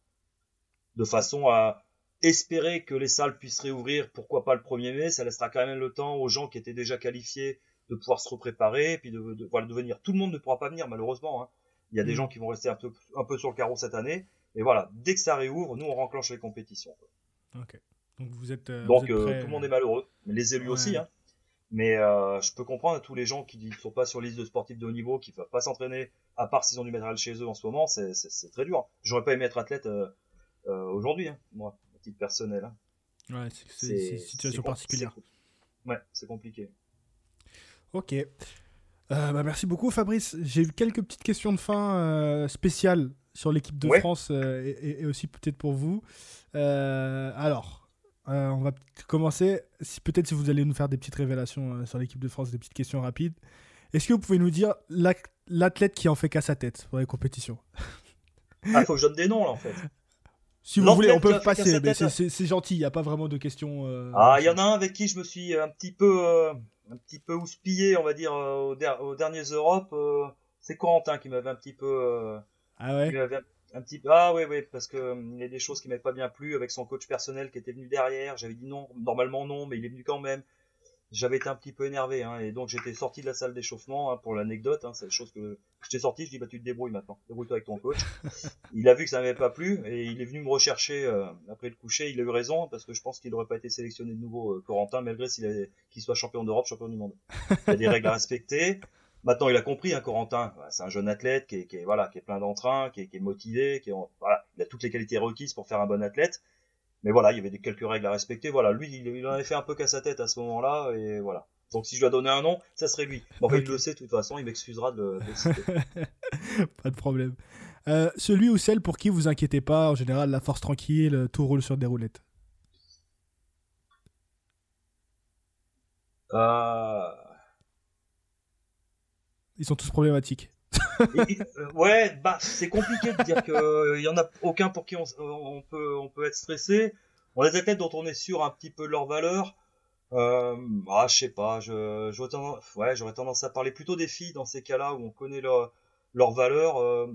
De façon à espérer que les salles puissent réouvrir, pourquoi pas le 1er mai, ça laissera quand même le temps aux gens qui étaient déjà qualifiés de pouvoir se repréparer, et puis de, de, voilà, de venir. Tout le monde ne pourra pas venir, malheureusement. Hein. Il y a des mhm. gens qui vont rester un peu, un peu sur le carreau cette année. Et voilà, dès que ça réouvre, nous on renclenche les compétitions. Ok. Donc vous êtes. Euh, Donc euh, tout le monde est malheureux, les élus aussi. Hein. Mais euh, je peux comprendre tous les gens qui ne sont pas sur liste de sportifs de haut niveau, qui ne peuvent pas s'entraîner, à part s'ils ont du matériel chez eux en ce moment, c'est très dur. J'aurais pas aimé être athlète euh, euh, aujourd'hui, hein, moi, à titre personnel. Hein. Ouais, c'est une situation particulière. Ouais, c'est compliqué. Ok. Bah, merci beaucoup Fabrice. J'ai eu quelques petites questions de fin spéciales sur l'équipe de France et, et, aussi peut-être pour vous. alors, euh, on va commencer. Si, Peut-être si vous allez nous faire des petites révélations euh, sur l'équipe de France, des petites questions rapides. Est-ce que vous pouvez nous dire l'athlète qui en fait qu'à sa tête pour les compétitions? Ah, faut que je donne des noms là en fait. Si vous voulez, on peut passer, mais c'est gentil, il n'y a pas vraiment de questions. Euh, ah, il y en a un avec qui je me suis un petit peu, un petit peu houspillé, on va dire, aux, dernières Europes. c'est Corentin qui m'avait un petit peu. ah ouais? Un petit ah oui oui parce que hum, il y a des choses qui m'avaient pas bien plu avec son coach personnel qui était venu derrière. J'avais dit non normalement non mais il est venu quand même. J'avais été un petit peu énervé hein, et donc j'étais sorti de la salle d'échauffement hein, pour l'anecdote hein, c'est la chose que j'étais sorti je dis bah tu te débrouilles maintenant débrouille-toi avec ton coach. Il a vu que ça m'avait pas plu et il est venu me rechercher euh, après le coucher. Il a eu raison parce que je pense qu'il n'aurait pas été sélectionné de nouveau euh, Corentin malgré qu'il soit champion d'Europe champion du monde. Il y a des règles à respecter Maintenant, il a compris, hein, Corentin. C'est un jeune athlète qui est, qui est voilà, qui est plein d'entrain, qui est, qui est motivé, qui est, voilà, il a toutes les qualités requises pour faire un bon athlète. Mais voilà, il y avait des quelques règles à respecter. Voilà, lui, il, en avait fait un peu qu'à sa tête à ce moment-là, et voilà. Donc, si je dois donner un nom, ça serait lui. Bon, il le sait de toute façon, il m'excusera de, le citer. pas de problème. Euh, celui ou celle pour qui vous inquiétez pas, en général, la force tranquille, tout roule sur des roulettes. Euh ils sont tous problématiques. Euh, ouais, bah c'est compliqué de dire qu'il euh, y en a aucun pour qui on, peut on peut être stressé. On a des athlètes dont on est sûr un petit peu de leur valeur. Euh, ah, je sais pas, je j'aurais tendance, ouais, j'aurais tendance à parler plutôt des filles dans ces cas-là où on connaît leur leur valeur. Euh,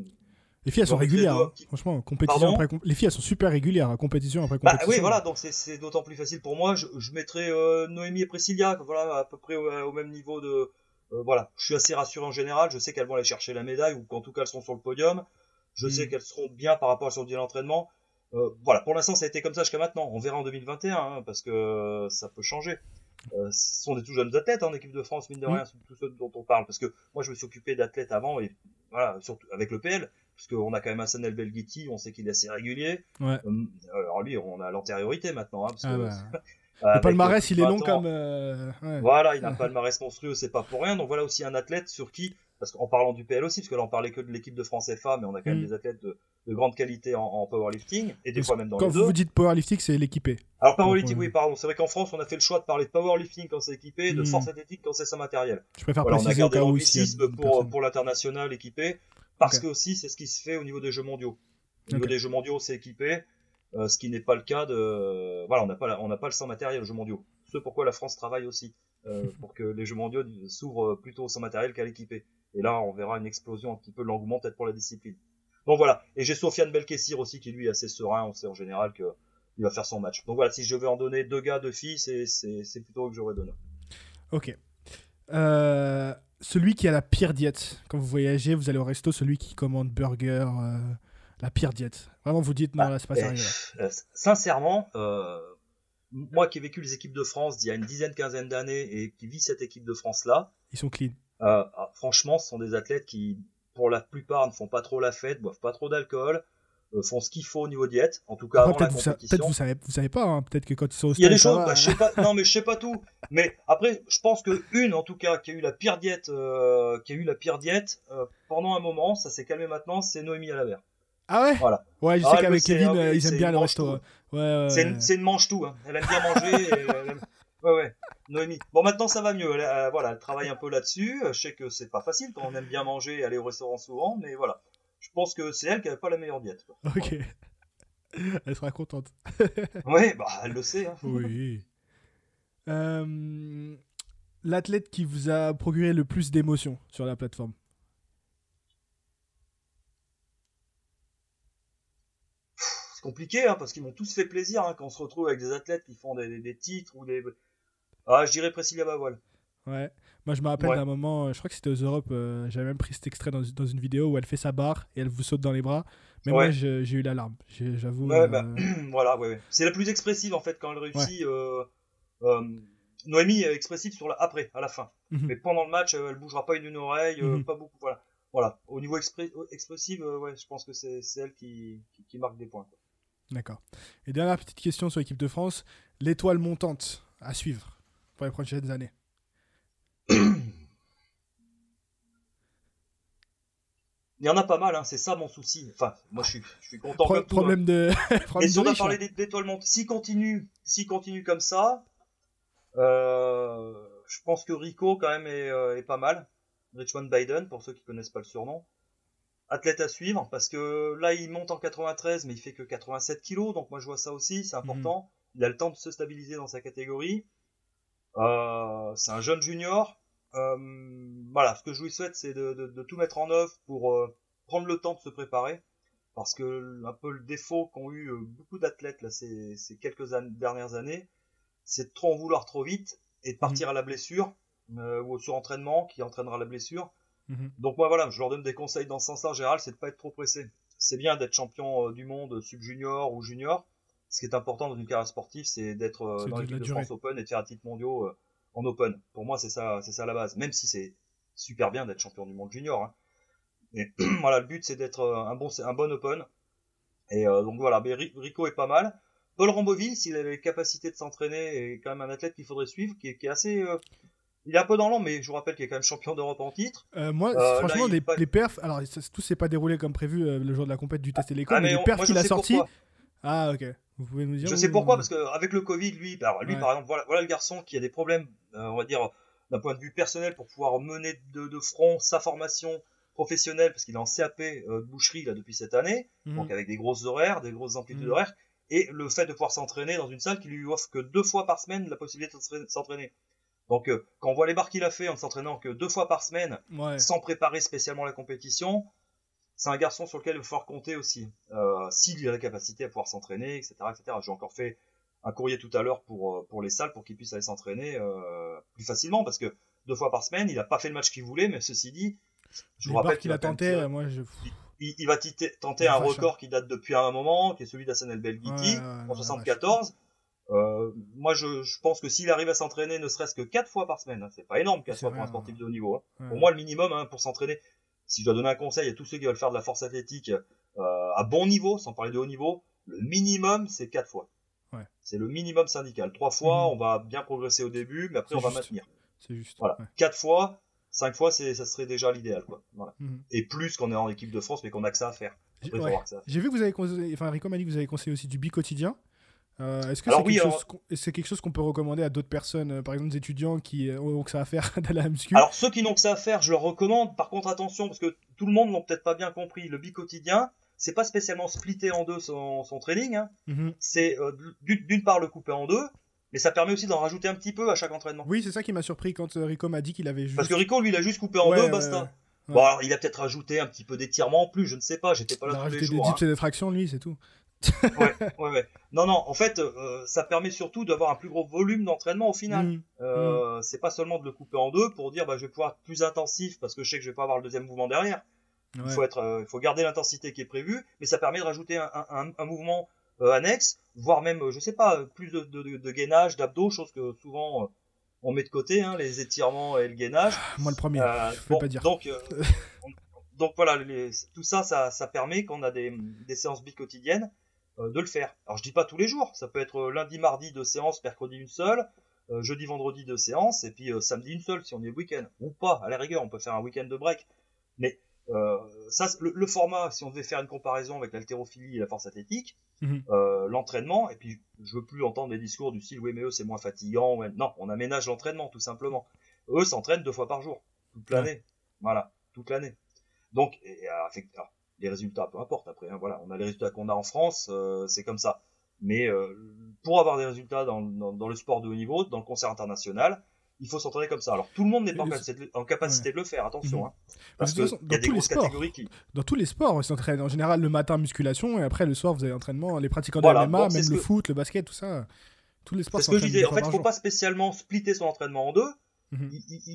les filles elles sont régulières, hein. franchement, compétition après les filles elles sont super régulières, compétition après compétition. Bah, oui, voilà, donc c'est d'autant plus facile pour moi. Je, je mettrais Noémie et Priscilla, voilà, à peu près au même niveau de euh, voilà, je suis assez rassuré en général. Je sais qu'elles vont aller chercher la médaille ou qu'en tout cas elles seront sur le podium. Je mm. sais qu'elles seront bien par rapport à son l'entraînement. Euh, voilà, pour l'instant ça a été comme ça jusqu'à maintenant. On verra en 2021 hein, parce que ça peut changer. euh, ce sont des tout jeunes athlètes en équipe de France, mine de rien, tous ceux dont on parle. Parce que moi, je me suis occupé d'athlètes avant, et voilà, surtout avec le PL, puisqu'on a quand même Hassan El Belghiti, on sait qu'il est assez régulier. Ouais. Euh, alors lui, on a l'antériorité maintenant. Hein, parce Ah que, bah. Le palmarès, il est long comme. euh, ouais. Voilà, il a un palmarès monstrueux, c'est pas pour rien. Donc voilà aussi un athlète sur qui, parce qu'en parlant du PL aussi, parce que là on parlait que de l'équipe de France FA, mais on a quand même Mm. des athlètes de, de grande qualité en, en powerlifting, et des Parce fois même dans Quand les vous deux. vous dites powerlifting, c'est l'équipé. Alors powerlifting, Ouais. oui, pardon. C'est vrai qu'en France, on a fait le choix de parler de powerlifting quand c'est équipé, de Mm. force athlétique quand c'est sans matériel. Je préfère Voilà, on a préciser gardé l'anglicisme pour, pour l'international équipé, parce que aussi c'est ce qui se fait au niveau des Jeux mondiaux. Au niveau des Jeux mondiaux, c'est équipé, euh, ce qui n'est pas le cas de. Voilà, on n'a pas, on n'a pas le sans matériel aux Jeux mondiaux. Ce pourquoi la France travaille aussi, euh, pour que les Jeux mondiaux s'ouvrent plutôt sans matériel qu'à l'équipé. Et là, on verra une explosion un petit peu de l'engouement peut-être pour la discipline. Donc voilà. Et j'ai Sofiane Belkessir aussi, qui lui est assez serein. On sait en général que il va faire son match. Donc voilà, si je vais en donner deux gars, deux filles, c'est, c'est, c'est plutôt eux que j'aurais donné. Ok. Euh, celui qui a la pire diète. Quand vous voyagez, vous allez au resto, celui qui commande burger, euh, la pire diète. Vraiment, vous dites non, Ah, là, c'est pas eh, sérieux. là. Euh, sincèrement, euh, moi qui ai vécu les équipes de France d'il y a une dizaine, quinzaine d'années et qui vis cette équipe de France-là, Ils sont clean. euh, ah, franchement, ce sont des athlètes qui, pour la plupart, ne font pas trop la fête, boivent pas trop d'alcool, euh, font ce qu'il faut au niveau diète, en tout cas Après, avant la peut-être vous, peut-être vous savez, vous savez pas. hein. Peut-être que quand ils sont au Il y a des choses, bah, je sais pas, non mais je sais pas tout. Mais après, je pense que une, en tout cas, qui a eu la pire diète, euh, qui a eu la pire diète euh, pendant un moment, ça s'est calmé maintenant, c'est Noémie Alavert. Ah ouais Voilà. Ouais, je Ah, sais qu'avec Kevin, ah oui, ils aiment bien une le manche resto. tout. ouais. Ouais, ouais, C'est une, mange tout. Hein. Elle aime bien manger. et elle aime- Ouais, ouais. Noémie. Bon, maintenant ça va mieux. Elle, euh, voilà, elle travaille un peu là-dessus. Euh, Je sais que c'est pas facile quand on aime bien manger et aller au restaurant souvent, mais voilà. Je pense que c'est elle qui avait pas la meilleure diète. quoi. Ok. Elle sera contente. Ouais, bah elle le sait. Hein. Oui. Euh, L'athlète qui vous a procuré le plus d'émotions sur la plateforme? C'est compliqué hein, parce qu'ils m'ont tous fait plaisir hein, quand on se retrouve avec des athlètes qui font des, des- des titres ou des. Ah, je dirais Priscilla Bavoil. Ouais. Moi, je me rappelle Ouais. d'un moment, euh, je crois que c'était aux Europes, euh, j'avais même pris cet extrait dans, dans une vidéo où elle fait sa barre et elle vous saute dans les bras. Mais moi, Ouais. j'ai eu l'alarme. J'avoue. Ouais, euh, bah, voilà, ouais. C'est la plus expressive en fait quand elle réussit. euh, euh, Noémie est expressive sur la après, à la fin. mhm. Mais pendant le match, elle bougera pas une oreille, Mhm. pas beaucoup. Voilà. Voilà. Au niveau expré- expressif, ouais, je pense que c'est c'est elle qui, qui, qui marque des points. quoi. D'accord. Et dernière petite question sur l'équipe de France l'étoile montante à suivre pour les prochaines années Il y en a pas mal, hein, c'est ça mon souci. Enfin, moi je suis, je suis content Pro- comme tout, hein. Problème de. Mais si on a parlé d'étoiles montantes, s'il continue, continue comme ça, euh, je pense que Rico quand même est, euh, est pas mal. Richmond Biden, pour ceux qui connaissent pas le surnom. Athlète à suivre, parce que là il monte en 93, mais il fait que 87 kilos, donc moi je vois ça aussi, c'est important. Il a le temps de se stabiliser dans sa catégorie. Euh, c'est un jeune junior. Euh, voilà, ce que je lui souhaite, c'est de, de- de tout mettre en œuvre pour euh, prendre le temps de se préparer parce que un peu le défaut qu'ont eu euh, beaucoup d'athlètes là ces, ces quelques an- dernières années, c'est de trop en vouloir trop vite et de partir à la blessure euh, ou au surentraînement qui entraînera la blessure. Mhm. Donc moi voilà, je leur donne des conseils dans ce sens-là en général, c'est de pas être trop pressé. C'est bien d'être champion euh, du monde sub-junior ou junior. Ce qui est important dans une carrière sportive, c'est d'être euh, dans de l'équipe de durée. France Open et de faire un titre mondiaux euh, en Open. Pour moi, c'est ça, c'est ça la base. Même si c'est super bien d'être champion du monde junior. Hein. Mais voilà, le but c'est d'être euh, un bon, un bon Open. Et euh, donc voilà, mais Ri- Rico est pas mal. Paul Ramboville, s'il avait les capacités de s'entraîner, est quand même un athlète qu'il faudrait suivre, qui est, qui est assez. euh, il est un peu dans l'an, mais je vous rappelle qu'il est quand même champion d'Europe en titre. Euh, moi, Euh, franchement, là, les, perfs, alors tout s'est pas déroulé comme prévu euh, le jour de la compète du test et l'école, Ah, mais, mais les perfs qu'il a sais sortis. pourquoi. Ah, ok. Vous pouvez nous dire Je sais pourquoi, parce qu'avec le Covid, lui, alors, lui Ouais. par exemple, voilà, voilà le garçon qui a des problèmes, on va dire, d'un point de vue personnel pour pouvoir mener de, de front sa formation professionnelle, parce qu'il est en CAP de boucherie là, depuis cette année, Mhm. donc avec des grosses horaires, des grosses amplitudes Mhm. horaires, et le fait de pouvoir s'entraîner dans une salle qui lui offre que deux fois par semaine la possibilité de s'entraîner. Donc euh, quand on voit les barres qu'il a fait en ne s'entraînant que deux fois par semaine, Ouais. sans préparer spécialement la compétition, c'est un garçon sur lequel il va falloir compter aussi. Euh, S'il a la capacité à pouvoir s'entraîner, etc. etc. J'ai encore fait un courrier tout à l'heure pour, euh, pour les salles pour qu'il puisse aller s'entraîner euh, plus facilement parce que deux fois par semaine, il n'a pas fait le match qu'il voulait, mais ceci dit, je Les vous rappelle qu'il a quand même tenté, tirer- moi, je. il, il va tenter un record qui date depuis un moment, qui est celui d'Hassan El Belghiti Ouais, ouais, ouais, en la 74. Euh, moi, je, je, pense que s'il arrive à s'entraîner ne serait-ce que quatre fois par semaine, hein, c'est pas énorme quatre fois pour un sportif de haut niveau. Hein. Pour moi, le minimum hein, pour s'entraîner, si je dois donner un conseil à tous ceux qui veulent faire de la force athlétique euh, à bon niveau, sans parler de haut niveau, le minimum c'est quatre fois. Ouais. C'est le minimum syndical. Trois fois, mhm. on va bien progresser au début, mais après on va maintenir. C'est juste. Voilà. Quatre fois, cinq fois, c'est, ça serait déjà l'idéal, quoi. Voilà. Mhm. Et plus qu'on est en équipe de France, mais qu'on a que ça à faire. J'ai vu que vous avez conseillé, enfin Rico m'a dit que vous avez conseillé aussi du bi quotidien. Euh, est-ce que c'est quelque, chose quelque, chose qu'on peut recommander à d'autres personnes, euh, par exemple des étudiants qui euh, ont que ça à faire de la muscu? Alors ceux qui n'ont que ça à faire, je leur recommande. Par contre, attention, parce que tout le monde n'a peut-être pas bien compris. Le bi quotidien, c'est pas spécialement splitté en deux son, son training. Hein. Mhm. C'est d'une part le couper en deux, mais ça permet aussi d'en rajouter un petit peu à chaque entraînement. Oui, c'est ça qui m'a surpris quand Rico m'a dit qu'il avait juste. Parce que Rico, lui, il a juste coupé en deux, basta. Bon, alors, il a peut-être rajouté un petit peu d'étirement en plus, je ne sais pas, j'étais pas là il a tous les jours. des dips hein. et des tractions, lui, c'est tout ouais, ouais, ouais. Non, non, en fait, euh, ça permet surtout d'avoir un plus gros volume d'entraînement au final. Mmh. Euh, mmh. C'est pas seulement de le couper en deux pour dire bah, je vais pouvoir être plus intensif parce que je sais que je vais pas avoir le deuxième mouvement derrière. Il faut être, euh, faut garder l'intensité qui est prévue, mais ça permet de rajouter un, un, un mouvement annexe, voire même, je sais pas, plus de, de, de gainage, d'abdos, chose que souvent on met de côté, hein, les étirements et le gainage. Moi le premier, je bon, pas dire. Donc, donc voilà, les, tout ça, ça, ça permet qu'on a des, des séances bi-quotidiennes de le faire. Alors je dis pas tous les jours, ça peut être euh, lundi, mardi deux séances, mercredi une seule, euh, jeudi, vendredi deux séances, et puis samedi une seule si on est week-end. Ou pas, à la rigueur, on peut faire un week-end de break. Mais ça, le, format, si on devait faire une comparaison avec l'haltérophilie et la force athlétique, mhm. l'entraînement, et puis je veux plus entendre des discours du style oui mais eux c'est moins fatigant, non, on aménage l'entraînement tout simplement. Eux s'entraînent deux fois par jour, toute l'année, voilà, toute l'année. Donc, et, les résultats, peu importe après. Hein, voilà, on a les résultats qu'on a en France, euh, c'est comme ça. Mais euh, pour avoir des résultats dans, dans, le sport de haut niveau, dans le concert international, il faut s'entraîner comme ça. Alors tout le monde n'est pas en, capacité de le faire, attention. Mhm. Hein, parce qu'il y a des grosses catégories qui. Dans tous les sports, on s'entraîne en général le matin musculation et après le soir vous avez entraînement. Les pratiquants de MMA, même le foot, le basket, tout ça. Tous les sports. C'est ce que je disais. En fait, il faut pas spécialement splitter son entraînement en deux. Mhm.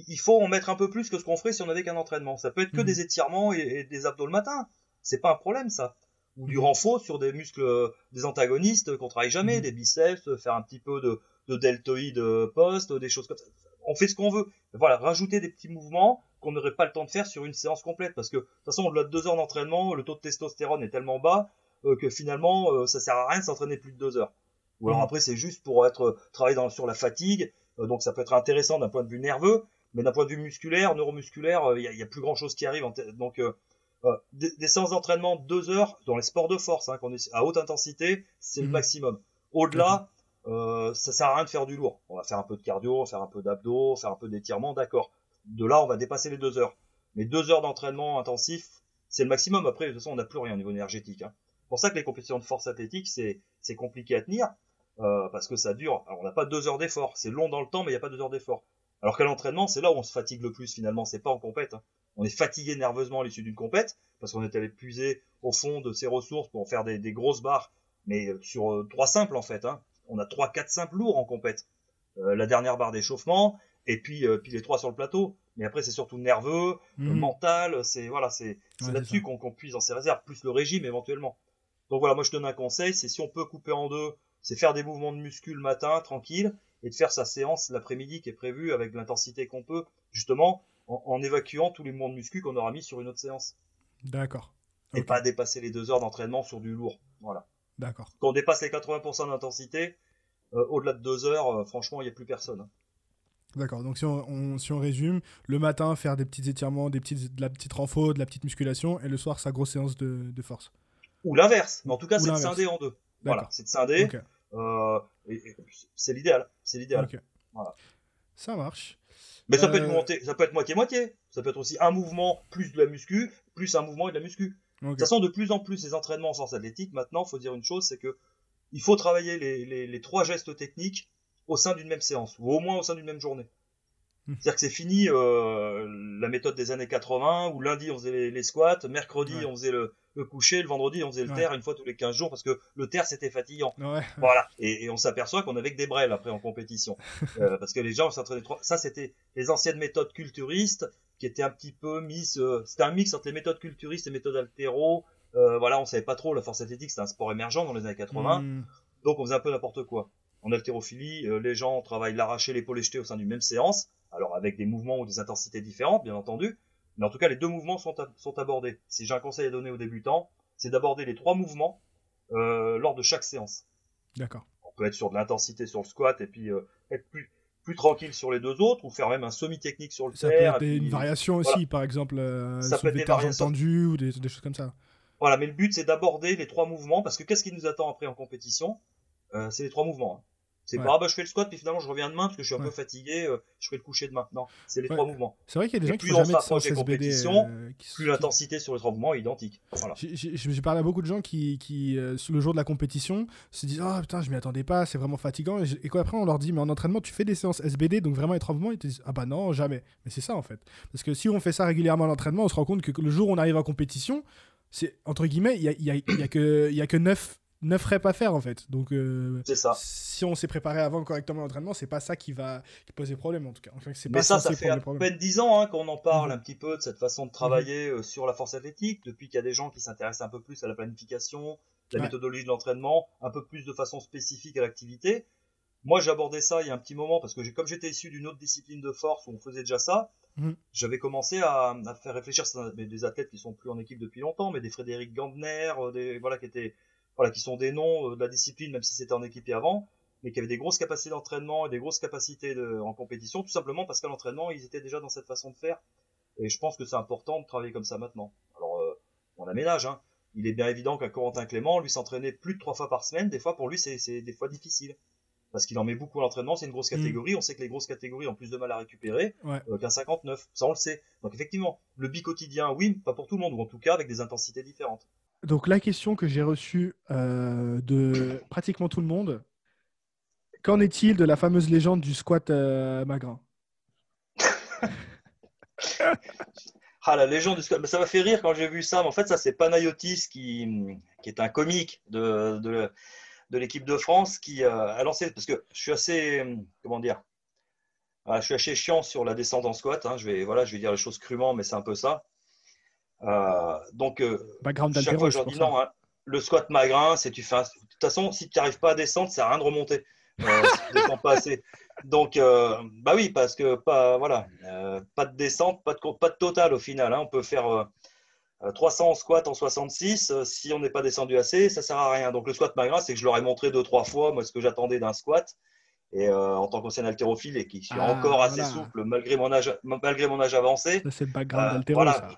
il, faut en mettre un peu plus que ce qu'on ferait si on avait qu'un entraînement. Ça peut être que mhm. des étirements et, et, des abdos le matin c'est pas un problème ça. Ou du renfort sur des muscles euh, des antagonistes qu'on travaille jamais, mhm. des biceps, faire un petit peu de, de deltoïde euh, post, des choses comme ça. On fait ce qu'on veut. Voilà, rajouter des petits mouvements qu'on n'aurait pas le temps de faire sur une séance complète parce que de toute façon au-delà de deux heures d'entraînement, le taux de testostérone est tellement bas euh, que finalement ça sert à rien de s'entraîner plus de deux heures. Ou alors mhm. après c'est juste pour être travailler dans, sur la fatigue, donc ça peut être intéressant d'un point de vue nerveux, mais d'un point de vue musculaire, neuromusculaire, il y, a, plus grand chose qui arrive. donc euh, des, séances d'entraînement de deux heures dans les sports de force, hein, est à haute intensité, c'est le mhm. maximum. Au-delà, euh, ça sert à rien de faire du lourd. On va faire un peu de cardio, faire un peu d'abdos, faire un peu d'étirement, d'accord. De là, on va dépasser les deux heures. Mais deux heures d'entraînement intensif, c'est le maximum. Après, de toute façon, on n'a plus rien au niveau énergétique. Hein. C'est pour ça que les compétitions de force athlétique, c'est compliqué à tenir. Euh, parce que ça dure. Alors, on n'a pas deux heures d'effort. C'est long dans le temps, mais il n'y a pas deux heures d'effort. Alors qu'à l'entraînement, c'est là où on se fatigue le plus finalement. C'est pas en compète. Hein on est fatigué nerveusement à l'issue d'une compète parce qu'on est allé puiser au fond de ses ressources pour faire des, grosses barres, mais euh, sur euh, trois simples en fait. Hein. On a trois, quatre simples lourds en compète. Euh, la dernière barre d'échauffement et puis puis les trois sur le plateau. Mais après c'est surtout nerveux, mmh. mental. C'est voilà, c'est là-dessus qu'on puise dans ses réserves, plus le régime éventuellement. Donc voilà, moi je donne un conseil, c'est si on peut couper en deux, c'est faire des mouvements de muscu le matin tranquille et de faire sa séance l'après-midi qui est prévue avec l'intensité qu'on peut, justement en, évacuant tous les mouvements de muscu qu'on aura mis sur une autre séance. D'accord. Et pas dépasser les deux heures d'entraînement sur du lourd. Voilà. D'accord. Quand on dépasse les 80% d'intensité, euh, au-delà de deux heures, euh, franchement, il n'y a plus personne. Hein. D'accord, donc si on, si on, résume, le matin, faire des petits étirements, des petites, de la petite renfo, de la petite musculation, et le soir, sa grosse séance de, de force. Ou l'inverse, mais en tout cas, c'est de scinder en deux. Voilà, c'est de scinder. Euh, c'est l'idéal, c'est l'idéal. Voilà. Ça marche. Mais ça peut être euh, monté, ça peut être moitié-moitié. Ça peut être aussi un mouvement plus de la muscu, plus un mouvement et de la muscu. De toute façon, de plus en plus, les entraînements en force athlétique, maintenant, faut dire une chose, c'est que il faut travailler les, les, les trois gestes techniques au sein d'une même séance, ou au moins au sein d'une même journée. Hmm. C'est-à-dire que c'est fini euh, la méthode des années 80 où lundi on faisait les, squats, mercredi on faisait le, le, coucher, le vendredi on faisait le terre une fois tous les 15 jours parce que le terre c'était fatigant. Voilà. Et, et on s'aperçoit qu'on avait que des brels après en compétition euh, parce que les gens s'entraînaient trop. Ça c'était les anciennes méthodes culturistes qui étaient un petit peu mises. Euh, c'était un mix entre les méthodes culturistes et les méthodes altéro. Euh, voilà, on savait pas trop. La force athlétique c'était un sport émergent dans les années 80, hmm. donc on faisait un peu n'importe quoi. En haltérophilie, les gens travaillent l'arraché, l'épaule jeté au sein d'une même séance, alors avec des mouvements ou des intensités différentes, bien entendu, mais en tout cas, les deux mouvements sont, sont abordés. Si j'ai un conseil à donner aux débutants, c'est d'aborder les trois mouvements lors de chaque séance. D'accord. On peut être sur de l'intensité sur le squat et puis être plus, plus tranquille sur les deux autres ou faire même un semi-technique sur le ça. Ça peut être une variation aussi, par exemple, euh, ça peut être des variations tendues ou des, des, choses comme ça. Voilà, mais le but c'est d'aborder les trois mouvements parce que qu'est-ce qui nous attend après en compétition? Euh, C'est les trois mouvements. Hein. C'est pas ah bah je fais le squat puis finalement je reviens demain parce que je suis un peu fatigué, euh, je fais le coucher demain. Non, c'est les trois mouvements. C'est vrai qu'il y a des gens qui font jamais de séance SBD. Euh, plus l'intensité sur les trois mouvements est identique. Voilà. J'ai parlé à beaucoup de gens qui, qui euh, le jour de la compétition, se disent ah oh, putain je m'y attendais pas, c'est vraiment fatigant. Et, et, quoi après on leur dit mais en entraînement tu fais des séances SBD donc vraiment les trois mouvements ils te disent ah bah non jamais. Mais c'est ça en fait. Parce que si on fait ça régulièrement à l'entraînement, on se rend compte que le jour où on arrive en compétition, c'est entre guillemets il y a, y, a, y a que il y a que 9 neuf reps à faire en fait. Donc euh, ça. si on s'est préparé avant correctement l'entraînement, c'est pas ça qui va qui poser problème en tout cas. Enfin, Mais pas ça, ça fait à peine 10 ans hein, qu'on en parle mhm. un petit peu de cette façon de travailler mhm. euh, sur la force athlétique, depuis qu'il y a des gens qui s'intéressent un peu plus à la planification, la méthodologie de l'entraînement, un peu plus de façon spécifique à l'activité. Moi, abordé ça il y a un petit moment parce que comme j'étais issu d'une autre discipline de force où on faisait déjà ça, mhm. j'avais commencé à, à, faire réfléchir des athlètes qui sont plus en équipe depuis longtemps, mais des Frédéric Gandner, euh, des voilà qui étaient voilà, qui sont des noms euh, de la discipline, même si c'était en équipe avant, mais qui avaient des grosses capacités d'entraînement et des grosses capacités de, en compétition, tout simplement parce qu'à l'entraînement, ils étaient déjà dans cette façon de faire. Et je pense que c'est important de travailler comme ça maintenant. Alors, euh, on aménage, hein. Il est bien évident qu'un Corentin Clément, lui, s'entraînait plus de trois fois par semaine. Des fois, pour lui, c'est des fois difficile. Parce qu'il en met beaucoup à l'entraînement, c'est une grosse mm. catégorie. On sait que les grosses catégories ont plus de mal à récupérer euh, qu'un 59. Ça, on le sait. Donc, effectivement, le bi-quotidien, oui, pas pour tout le monde, ou en tout cas avec des intensités différentes. Donc la question que j'ai reçue euh, de pratiquement tout le monde, qu'en est-il de la fameuse légende du squat euh, magrin? Ah, la légende du squat, ça m'a fait rire quand j'ai vu ça. Mais en fait, ça, c'est Panayotis qui, qui est un comique de, l'équipe de France qui euh, a lancé. Parce que je suis assez. Comment dire ah, Je suis assez chiant sur la descente en squat. Hein. Je, vais, voilà, je vais dire les choses crûment, mais c'est un peu ça. Euh, donc, euh, chaque fois, je leur dis non, hein, le squat magrin, c'est tu fais. De toute façon, si tu n'arrives pas à descendre, ça sert à rien de remonter. Euh, si pas assez. Donc, bah oui, parce que pas, voilà, pas de descente, pas de, pas de total au final. Hein. On peut faire 300 en squat en 66. si on n'est pas descendu assez, ça sert à rien. Donc, le squat magrin, c'est que je leur ai montré deux, trois fois moi, ce que j'attendais d'un squat. Et en tant qu'ancien haltérophile et qui suis ah, encore assez souple malgré mon âge, malgré mon âge avancé. C'est le background ça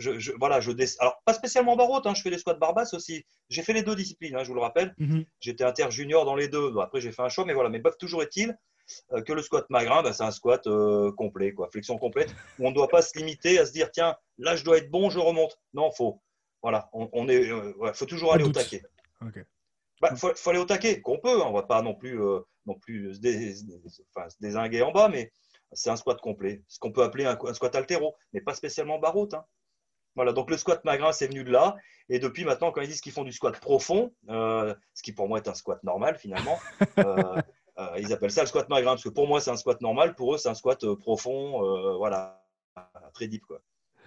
je, voilà, je alors pas spécialement barotte, hein, je fais des squats barbasses aussi. J'ai fait les deux disciplines, hein, je vous le rappelle. Mhm. J'étais inter junior dans les deux. après j'ai fait un choix, mais voilà. Mais bref, toujours est-il euh, que le squat magrin, bah, c'est un squat euh, complet, quoi, flexion complète. Où on ne doit pas se limiter à se dire tiens, là je dois être bon, je remonte. Non, faut. Voilà, on, est, euh, faut toujours aller au taquet. Okay. Bah, faut, aller au taquet, qu'on peut. Hein, on va pas non plus, non plus se, désinguer en bas, mais c'est un squat complet. Ce qu'on peut appeler un, squat altéro, mais pas spécialement barotte. Hein. Voilà, donc le squat magrin, c'est venu de là. Et depuis maintenant, quand ils disent qu'ils font du squat profond, euh, ce qui pour moi est un squat normal finalement, euh, euh, ils appellent ça le squat magrin. Parce que pour moi, c'est un squat normal. Pour eux, c'est un squat profond, voilà, très deep. Quoi.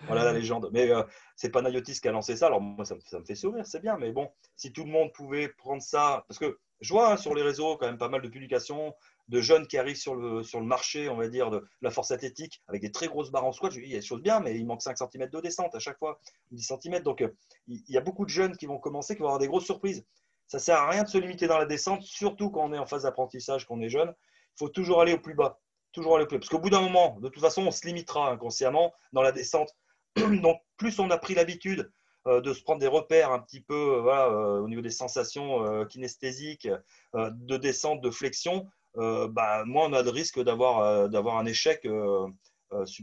Voilà la légende. Mais c'est pas Nayotis qui a lancé ça. Alors moi, ça me, fait sourire, c'est bien. Mais bon, si tout le monde pouvait prendre ça, parce que je vois hein, sur les réseaux quand même pas mal de publications de jeunes qui arrivent sur le, sur le marché, on va dire, de la force athlétique, avec des très grosses barres en squat. Je dis, il y a des choses bien, mais il manque 5 cm de descente à chaque fois, 10 cm. Donc, euh, il y a beaucoup de jeunes qui vont commencer, qui vont avoir des grosses surprises. Ça ne sert à rien de se limiter dans la descente, surtout quand on est en phase d'apprentissage, qu'on est jeune. Il faut toujours aller au plus bas. Toujours aller au plus bas. Parce qu'au bout d'un moment, de toute façon, on se limitera inconsciemment dans la descente. Donc, plus on a pris l'habitude euh, de se prendre des repères un petit peu euh, au niveau des sensations kinesthésiques, de descente, de flexion, bah, moins on a de risque d'avoir euh, d'avoir un échec euh,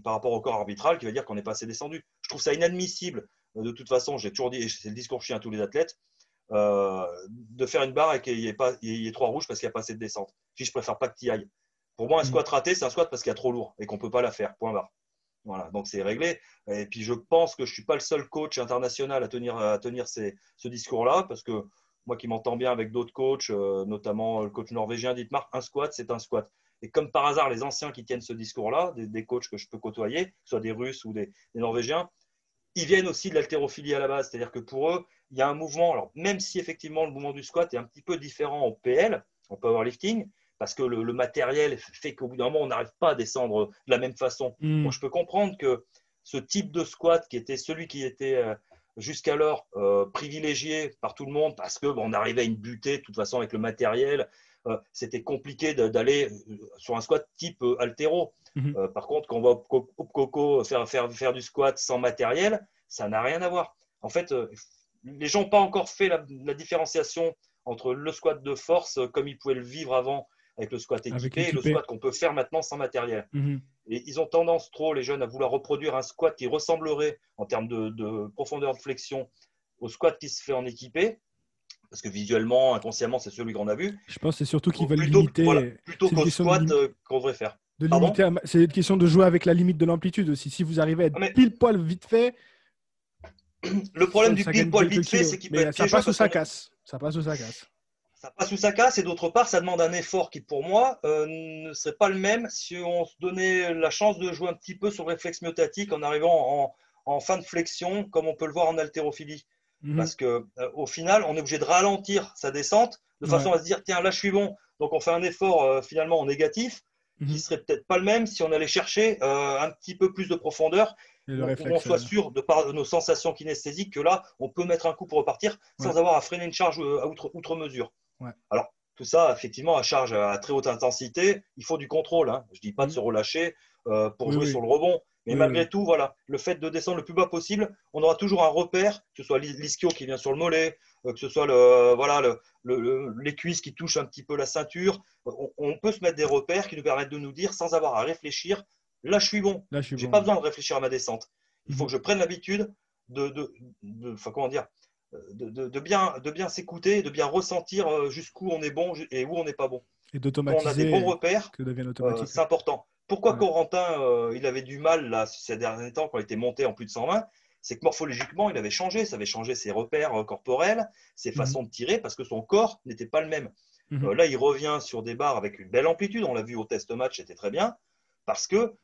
par rapport au corps arbitral qui va dire qu'on n'est pas assez descendu. Je trouve ça inadmissible. De toute façon, j'ai toujours dit, c'est le discours chien à tous les athlètes, de faire une barre et qu'il y, ait pas, il y ait trois rouges parce qu'il n'y a pas assez de descente. Si je préfère pas que tu y ailles. Pour moi, un squat raté, c'est un squat parce qu'il y a trop lourd et qu'on ne peut pas la faire. Point barre. Voilà, donc c'est réglé. Et puis je pense que je ne suis pas le seul coach international à tenir, à tenir ce discours-là parce que moi qui m'entends bien avec d'autres coachs, euh, notamment le coach norvégien Dietmar, un squat, c'est un squat. Et comme par hasard, les anciens qui tiennent ce discours-là, des, coachs que je peux côtoyer, soit des Russes ou des, Norvégiens, ils viennent aussi de l'haltérophilie à la base. C'est-à-dire que pour eux, il y a un mouvement, alors même si effectivement le mouvement du squat est un petit peu différent au PL, en powerlifting, parce que le, matériel fait qu'au bout d'un moment, on n'arrive pas à descendre de la même façon. Hmm. Donc, je peux comprendre que ce type de squat, qui était celui qui était euh, jusqu'alors euh, privilégié par tout le monde, parce que bon, on arrivait à une butée, de toute façon, avec le matériel, euh, c'était compliqué d'aller euh, sur un squat type euh, altéro. Mhm. Par contre, quand on va au Co- au Coco faire, faire, faire du squat sans matériel, ça n'a rien à voir. En fait, les gens n'ont pas encore fait la, la différenciation entre le squat de force, comme ils pouvaient le vivre avant avec le squat équipé, et le squat qu'on peut faire maintenant sans matériel. Mhm. Et ils ont tendance trop, les jeunes, à vouloir reproduire un squat qui ressemblerait en termes de, de profondeur de flexion au squat qui se fait en équipé, parce que visuellement, inconsciemment, c'est celui qu'on a vu, Je pense que c'est surtout qu'ils veulent plutôt, limiter. voilà, plutôt qu'au de squat euh, qu'on devrait faire. de limiter C'est une question de jouer avec la limite de l'amplitude aussi. Si vous arrivez à être Ah, mais- pile poil vite fait, Le problème ça- du ça pile poil vite fait, c'est qu'il peut être ça passe ou ça casse. Ça passe ou ça casse. Ça passe ou ça casse, et d'autre part, ça demande un effort qui, pour moi, euh, ne serait pas le même si on se donnait la chance de jouer un petit peu sur le réflexe myotatique en arrivant en, en fin de flexion, comme on peut le voir en haltérophilie. Mhm. Parce que euh, au final, on est obligé de ralentir sa descente de façon à se dire tiens là je suis bon. Donc on fait un effort euh, finalement négatif Mhm. qui serait peut-être pas le même si on allait chercher euh, un petit peu plus de profondeur, Et où le où on réflexe, soit sûr de par nos sensations kinesthésiques que là on peut mettre un coup pour repartir sans avoir à freiner une charge à outre, outre mesure. Ouais. Alors tout ça effectivement à charge à très haute intensité, il faut du contrôle. Hein. Je dis pas de Mhm. se relâcher euh, pour Oui, jouer oui. sur le rebond. Mais Oui, malgré tout, voilà, le fait de descendre le plus bas possible, on aura toujours un repère, que ce soit l'is- l'ischio qui vient sur le mollet, euh, que ce soit le, voilà, le, le- le- les cuisses qui touchent un petit peu la ceinture. On, on peut se mettre des repères qui nous permettent de nous dire, sans avoir à réfléchir, là je suis bon, je j'ai bon. pas besoin de réfléchir à ma descente. Il faut Mhm. que je prenne l'habitude de, de, de- enfin, comment dire, de, de- de bien, de bien s'écouter, de bien ressentir euh, jusqu'où on est bon et où on n'est pas bon. Et Quand on a des d'automatiser bons repères, que ça devienne euh, c'est important. Pourquoi Ouais. Corentin, euh, il avait du mal là, ces derniers temps quand il était monté en plus de 120 C'est que morphologiquement, il avait changé. Ça avait changé ses repères corporels, ses Mhm. façons de tirer, parce que son corps n'était pas le même. Mhm. Euh, là, il revient sur des barres avec une belle amplitude. On l'a vu au test match, c'était très bien. Parce que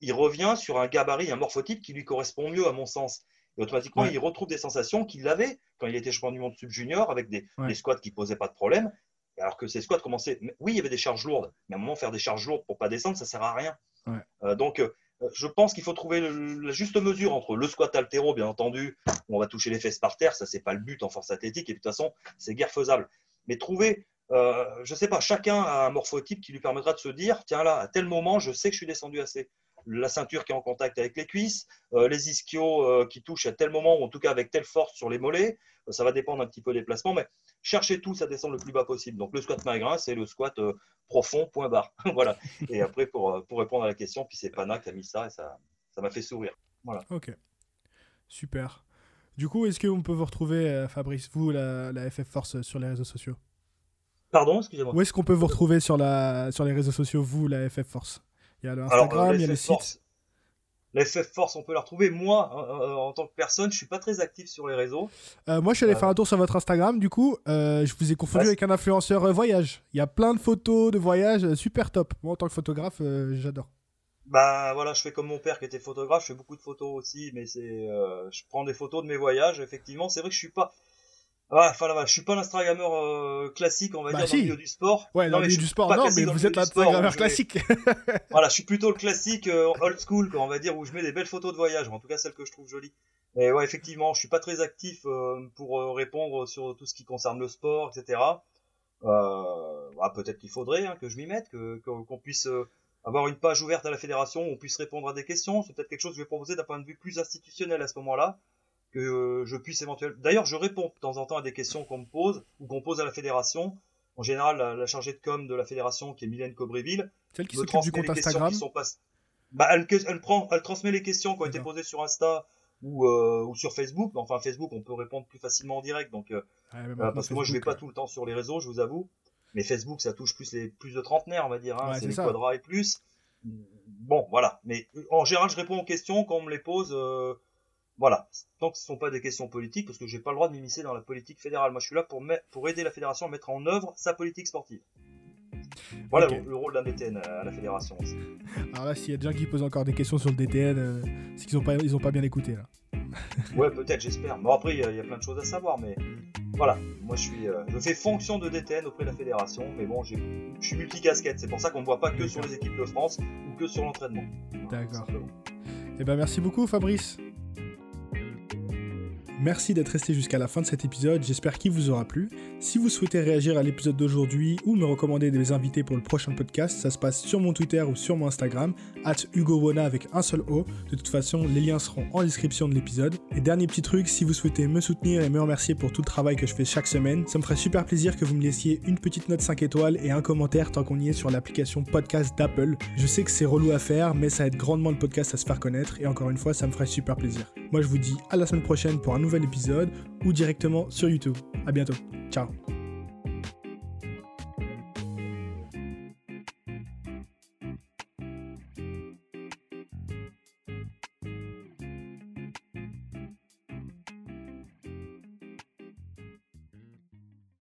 il revient sur un gabarit, un morphotype qui lui correspond mieux, à mon sens. Et automatiquement, Ouais. il retrouve des sensations qu'il avait quand il était champion du monde sub-junior avec des, Ouais. des squats qui posaient pas de problème. Alors que ces squats commençaient. Oui, il y avait des charges lourdes, mais à un moment, faire des charges lourdes pour pas descendre, ça sert à rien. Ouais. Euh, donc, euh, je pense qu'il faut trouver le- la juste mesure entre le squat altéro, bien entendu, où on va toucher les fesses par terre, ça c'est pas le but en force athlétique, et de toute façon, c'est guère faisable. Mais trouver, euh, je sais pas, chacun a un morphotype qui lui permettra de se dire, tiens là, à tel moment, je sais que je suis descendu assez. La ceinture qui est en contact avec les cuisses, euh, les ischios euh, qui touchent à tel moment, ou en tout cas avec telle force sur les mollets, euh, ça va dépendre un petit peu des placements, mais cherchez tous à descendre le plus bas possible. Donc le squat magrin, c'est le squat profond, point barre. voilà. Et après, pour, pour répondre à la question, puis c'est Pana qui a mis ça et ça ça m'a fait sourire. Ok. Super. Du coup, est-ce qu'on peut vous retrouver, Fabrice, vous, la, la FF Force, sur les réseaux sociaux? Pardon, excusez-moi. Où est-ce qu'on peut vous retrouver sur, la, sur les réseaux sociaux, vous, la FF Force? Il y a le Alors, Instagram, euh, il y a le site. La FF Force, on peut la retrouver. Moi, euh, euh, en tant que personne, je suis pas très actif sur les réseaux. Euh, moi, je suis allé Euh, faire un tour sur votre Instagram. Du coup, euh, je vous ai confondu Ouais, avec un influenceur euh, voyage. Il y a plein de photos de voyage euh, super top. Moi, en tant que photographe, euh, j'adore. Bah voilà, je fais comme mon père qui était photographe, je fais beaucoup de photos aussi, mais c'est, euh, je prends des photos de mes voyages. Effectivement, c'est vrai que je suis pas, ouais, enfin là, je suis pas l'instagrammeur euh, classique, on va Bah, dire, si. dans le milieu du sport. Ouais, dans le mais milieu du sport, non, mais vous êtes je vais- classique. Voilà, je suis plutôt le classique euh, old school, quoi, on va dire, où je mets des belles photos de voyage, en tout cas celles que je trouve jolies. Et ouais, effectivement, je suis pas très actif euh, pour euh, répondre sur tout ce qui concerne le sport, etc. Euh, bah, peut-être qu'il faudrait hein, que je m'y mette, que que- qu'on puisse euh, avoir une page ouverte à la fédération où on puisse répondre à des questions. C'est peut-être quelque chose que je vais proposer d'un point de vue plus institutionnel à ce moment-là, que euh, je puisse éventuellement. D'ailleurs, je réponds de temps en temps à des questions qu'on me pose ou qu'on pose à la fédération. En général, la, la chargée de com de la fédération, qui est Mylène Cobréville, Celle qui s'occupe du transmet compte les questions Instagram. qui sont pas. Bah, elle, elle prend, elle transmet les questions qui ont été posées sur Insta ou, euh, ou sur Facebook. Enfin, Facebook, on peut répondre plus facilement en direct, donc euh, Ouais, euh, maintenant, parce que moi, je vais Facebook, pas tout le temps sur les réseaux, je vous avoue. Mais Facebook, ça touche plus les plus de trentenaires, on va dire. Hein. Ouais, c'est les quadras et plus. Bon, voilà. Mais euh, en général, je réponds aux questions quand on me les pose. Voilà. Tant que ce ne sont pas des questions politiques, parce que j'ai pas le droit de m'immiscer dans la politique fédérale. Moi, je suis là pour, aider la fédération à mettre en œuvre sa politique sportive. Voilà le, le rôle d'un DTN à la fédération aussi. Alors là, s'il y a des gens qui posent encore des questions sur le DTN, euh, c'est qu'ils ont pas, ils ont pas bien écouté là. Ouais, peut-être, j'espère. Bon, après, il y, a- il y a plein de choses à savoir, mais voilà, moi je suis, euh, je fais fonction de DTN auprès de la fédération, mais bon, je suis multicasquette. C'est pour ça qu'on ne voit pas que sur les équipes de France ou que sur l'entraînement. D'accord. Eh ben merci beaucoup, Fabrice. Merci d'être resté jusqu'à la fin de cet épisode, j'espère qu'il vous aura plu. Si vous souhaitez réagir à l'épisode d'aujourd'hui ou me recommander des invités pour le prochain podcast, ça se passe sur mon Twitter ou sur mon Instagram, at Hugo avec un seul O. De toute façon, les liens seront en description de l'épisode. Et dernier petit truc, si vous souhaitez me soutenir et me remercier pour tout le travail que je fais chaque semaine, ça me ferait super plaisir que vous me laissiez une petite note 5 étoiles et un commentaire tant qu'on y est sur l'application podcast d'Apple. Je sais que c'est relou à faire, mais ça aide grandement le podcast à se faire connaître et encore une fois, ça me ferait super plaisir. Moi, je vous dis à la semaine prochaine pour un nouveau épisode ou directement sur YouTube. À bientôt. Ciao.